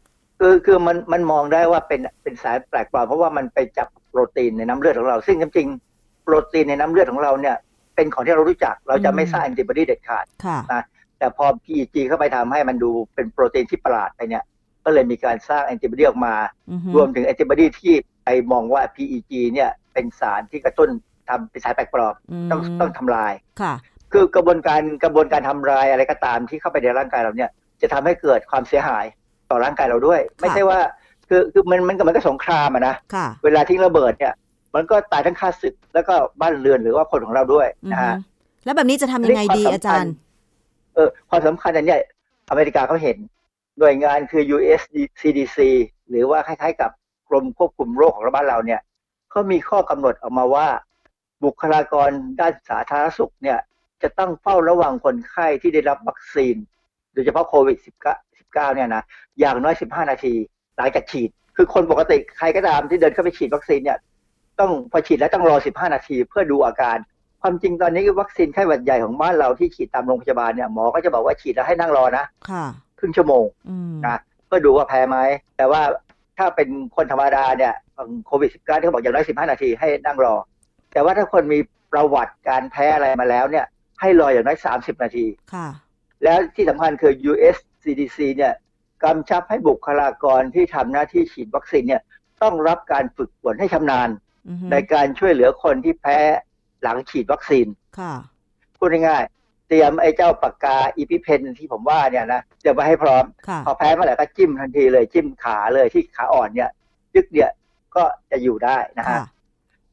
คือคือมันมันมองได้ว่าเป็นเป็นสารแปลกปลอมเพราะว่ามันไปจับโปรตีนในน้ำเลือดของเรา ซึ่งจริงๆโปรตีนในน้ำเลือดของเราเนี่ยเป็นของที่เรารู้จักเราจะไม่สร้างแอนติบอดีเด็ดขาดค่ะนะแต่พอ PEG เข้าไปทำให้มันดูเป็นโปรตีนที่ประหลาดไปเนี่ย ก็เลยมีการสร้างแอนติบอดีออกมาอือฮึรวมถึงแอนติบอดีที่ ไปมองว่า PEG เนี่ยเป็นสารที่กระตุ้นทำเป็นสารแปลกปลอมมต้องต้องทำลายค่ะ คือกระบวนการกระบวนการทำลายอะไรก็ตามที่เข้าไปในร่างกายเราเนี่ย จะทำให้เกิดความเสียหายต่อร่างกายเราด้วย ไม่ใช่ว่าคือคือมันมันก็มันก็สงครามอะนะค่ะเวลาทิ้งระเบิดเนี่ยมันก็ตายทั้งค่าศึกแล้วก็บ้านเรือนหรือว่าคนของเราด้วยอือนะฮึฮะแล้วแบบนี้จะทำยังไงดีเรื่องความอาจารย์ เออความสำคัญอันเนี้ยอเมริกาเขาเห็น หน่วยงานคือ US CDC หรือว่าคล้ายๆกับ กรมควบคุมโรคของบ้านเราเนี่ยเขามีข้อกำหนดออกมาว่า บุคลากรด้านสาธารณสุขเนี่ยจะต้องเฝ้าระวังคนไข้ที่ได้รับวัคซีน โดยเฉพาะโควิด19 19 เนี่ยนะอย่างน้อย 15 นาทีหลังจากฉีด คือคนปกติใครก็ตามที่เดินเข้าไปฉีดวัคซีนเนี่ยต้องพอฉีดแล้วต้องรอ 15 นาทีเพื่อดูอาการ ความจริงตอนนี้วัคซีนไข้หวัดใหญ่ของบ้านเราที่ฉีดตามโรงพยาบาลเนี่ยหมอก็จะบอกว่าฉีดแล้วให้นั่งรอนะค่ะครึ่งชั่วโมงอืมนะเพื่อดูว่าแพ้ไหมแต่ว่า ถ้าเป็นคนธรรมดาเนี่ยโควิด -19 ที่เขาบอกอย่างน้อย15นาทีให้นั่งรอ แต่ว่าถ้าคนมีประวัติการแพ้อะไรมาแล้วเนี่ย ให้รออย่างน้อย30นาทีค่ะ แล้วที่สำคัญคือ US CDC เนี่ยกำชับให้บุคลากรที่ทำหน้าที่ฉีดวัคซีนเนี่ยต้องรับการฝึกฝนให้ชำนาญอือฮึในการช่วยเหลือคนที่แพ้หลังฉีดวัคซีนค่ะพูดง่ายๆเต รียมไอ้เจ้าปากกาอีพิเพนที่ผมว่าเนี่ยนะเตรียมไว้ให้พร้อมค่ะพอแพ้เมื่อไหร่ก็จิ้มทันทีเลยจิ้มขาเลยที่ขาอ่อนเนี่ยยึกเนี่ยก็จะอยู่ได้นะฮะค่ะ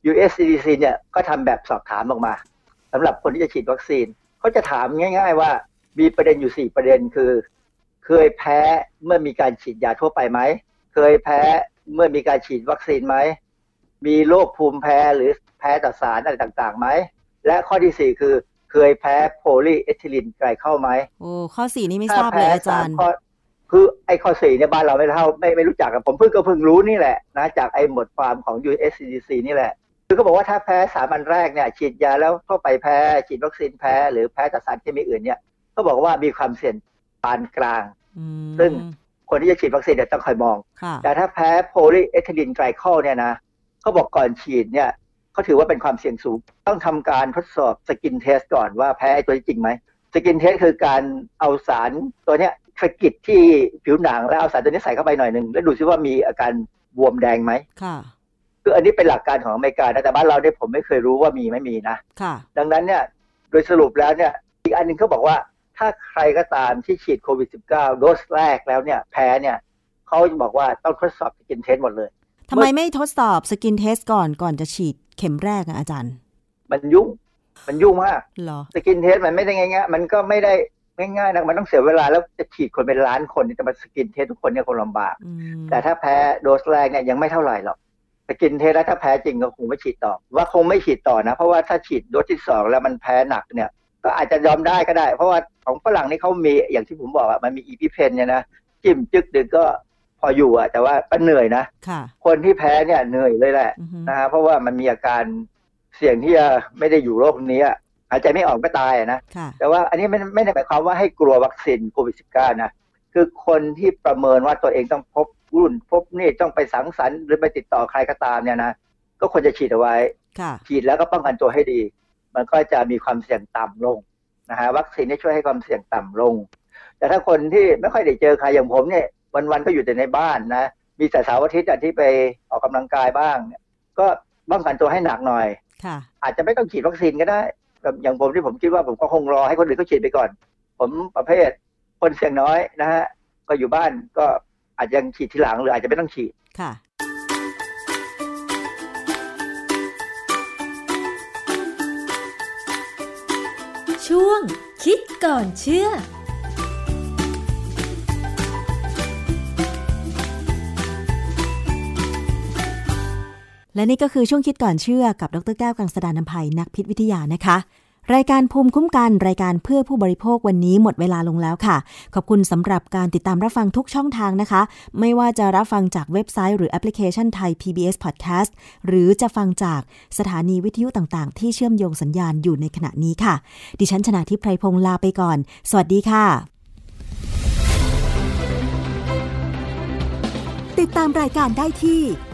USCDC เนี่ยก็ทำแบบสอบถามออกมาสำหรับคนที่จะฉีดวัคซีนเขาจะถามง่าย ๆ ว่ามีประเด็นอยู่4ประเด็นคือ เคยแพ้เมื่อมีการฉีดยาทั่วไปไหมเคยแพ้เมื่อมีการฉีดวัคซีนไหมมีโรคภูมิแพ้หรือแพ้ต่อสารอะไรต่างๆไหมและข้อที่4คือ เคยแพ้ polyethylene glycol ไหมโอ้ข้อสี่นี่ไม่ทราบเลยอาจารย์ข้อคือไอ้ข้อสี่เนี่ยบ้านเราไม่เท่าไม่ไม่รู้จักกันผมเพิ่งก็เพิ่งรู้นี่แหละนะจากไอ้บทความของ US CDC นี่แหละ คือเขาบอกว่าถ้าแพ้สามอันแรกเนี่ยฉีดยาแล้วเข้าไปแพ้ฉีดวัคซีนแพ้ หรือแพ้ต่อสารเคมีอื่นเนี่ยเขาบอกว่ามีความเสี่ยงปานกลางอืมซึ่งคนที่จะฉีดวัคซีนเนี่ยต้องคอยมองค่ะแต่ถ้าแพ้ polyethylene glycol เนี่ยนะเขาบอกก่อนฉีดเนี่ย เขาถือว่าเป็นความเสี่ยงสูง ต้องทำการทดสอบ skin test ก่อนว่าแพ้ไอ้ตัวนี้จริงไหม skin test คือการเอาสารตัวเนี้ยสะกิดที่ผิวหนังแล้วเอาสารตัวนี้ใส่เข้าไปหน่อยหนึ่งแล้วดูซิว่ามีอาการบวมแดงไหมค่ะคืออันนี้เป็นหลักการของอเมริกานะแต่บ้านเราเนี่ยผมไม่เคยรู้ว่ามีไม่มีนะค่ะ ดังนั้นเนี่ยโดยสรุปแล้วเนี่ยอีกอันหนึงเขาบอกว่าถ้าใครก็ตามที่ฉีดโควิด -19 โดสแรกแล้วเนี่ยแพ้เนี่ยเขาบอกว่าต้องทดสอบ skin test หมดเลยทำไมไม่ทดสอบ skin test ก่อนก่อนจะฉีด เข็มแรกอะอาจารย์ มันยุ่งมันยุ่งมากเหรอ skin test มันไม่ได้ง่ายๆมันก็ไม่ได้ง่ายๆนะมันต้องเสียเวลาแล้วจะฉีดคนเป็นล้านคนนี่จะมา skin test ทุกคนเนี่ยคงลำบากอืมแต่ถ้าแพ้โดสแรกเนี่ยยังไม่เท่าไหร่หรอก skin test แล้วถ้าแพ้จริงก็คงไม่ฉีดต่อ ว่าคงไม่ฉีดต่อนะ เพราะว่าถ้าฉีดโดสที่สองแล้วมันแพ้หนักเนี่ย ก็อาจจะยอมได้ก็ได้ เพราะว่าของฝรั่งนี่เขามีอย่างที่ผมบอกอะมันมีอีพิเพนเนี่ยนะจิ้มจึกดึกก็ พออยู่อะแต่ว่าก็เหนื่อยนะค่ะคนที่แพ้เนี่ยเหนื่อยเลยแหละอือฮึนะฮะเพราะว่ามันมีอาการเสี่ยงที่จะไม่ได้อยู่โรคนี้อะหายใจไม่ออกก็ตายอะนะค่ะแต่ว่าอันนี้ไม่ไม่ได้หมายความว่าให้กลัววัคซีนโควิด -19 นะ คือคนที่ประเมินว่าตัวเองต้องพบรุ่นพบนี่ต้องไปสังสรรค์หรือไปติดต่อใครก็ตามเนี่ยนะก็ควรจะฉีดเอาไว้ค่ะฉีดแล้วก็ป้องกันตัวให้ดี มันก็จะมีความเสี่ยงต่ำลงนะฮะวัคซีนนี่ช่วยให้ความเสี่ยงต่ำลง แต่ถ้าคนที่ไม่ค่อยได้เจอใครอย่างผมเนี่ย วันๆก็อยู่แต่ในบ้านนะ มีแต่เสาร์อาทิตย์อะที่ไปออกกำลังกายบ้างเนี่ยก็ป้องกันตัวให้หนักหน่อยค่ะอาจจะไม่ต้องฉีดวัคซีนก็ได้แบบอย่างผมที่ผมคิดว่าผมก็คงรอให้คนอื่นเขาฉีดไปก่อน ผมประเภทคนเสี่ยงน้อยนะฮะก็อยู่บ้านก็อาจจะยังฉีดทีหลังหรืออาจจะไม่ต้องฉีดค่ะช่วงคิดก่อนเชื่อ และนี่ก็คือช่วงคิดก่อนเชื่อกับดรแก้วกังสดานนภัยนักพิษวิทยานะคะ รายการภูมิคุ้มกันรายการเพื่อผู้บริโภควันนี้หมดเวลาลงแล้วค่ะ ขอบคุณสำหรับการติดตามรับฟังทุกช่องทางนะคะ ไม่ว่าจะรับฟังจากเว็บไซต์หรือแอปพลิเคชันไทย PBS Podcast หรือจะฟังจากสถานีวิทยุต่างๆ ที่เชื่อมโยงสัญญาณอยู่ในขณะนี้ค่ะ ดิฉันชนะทิพไพรพงษ์ลาไปก่อน สวัสดีค่ะ ติดตามรายการได้ที่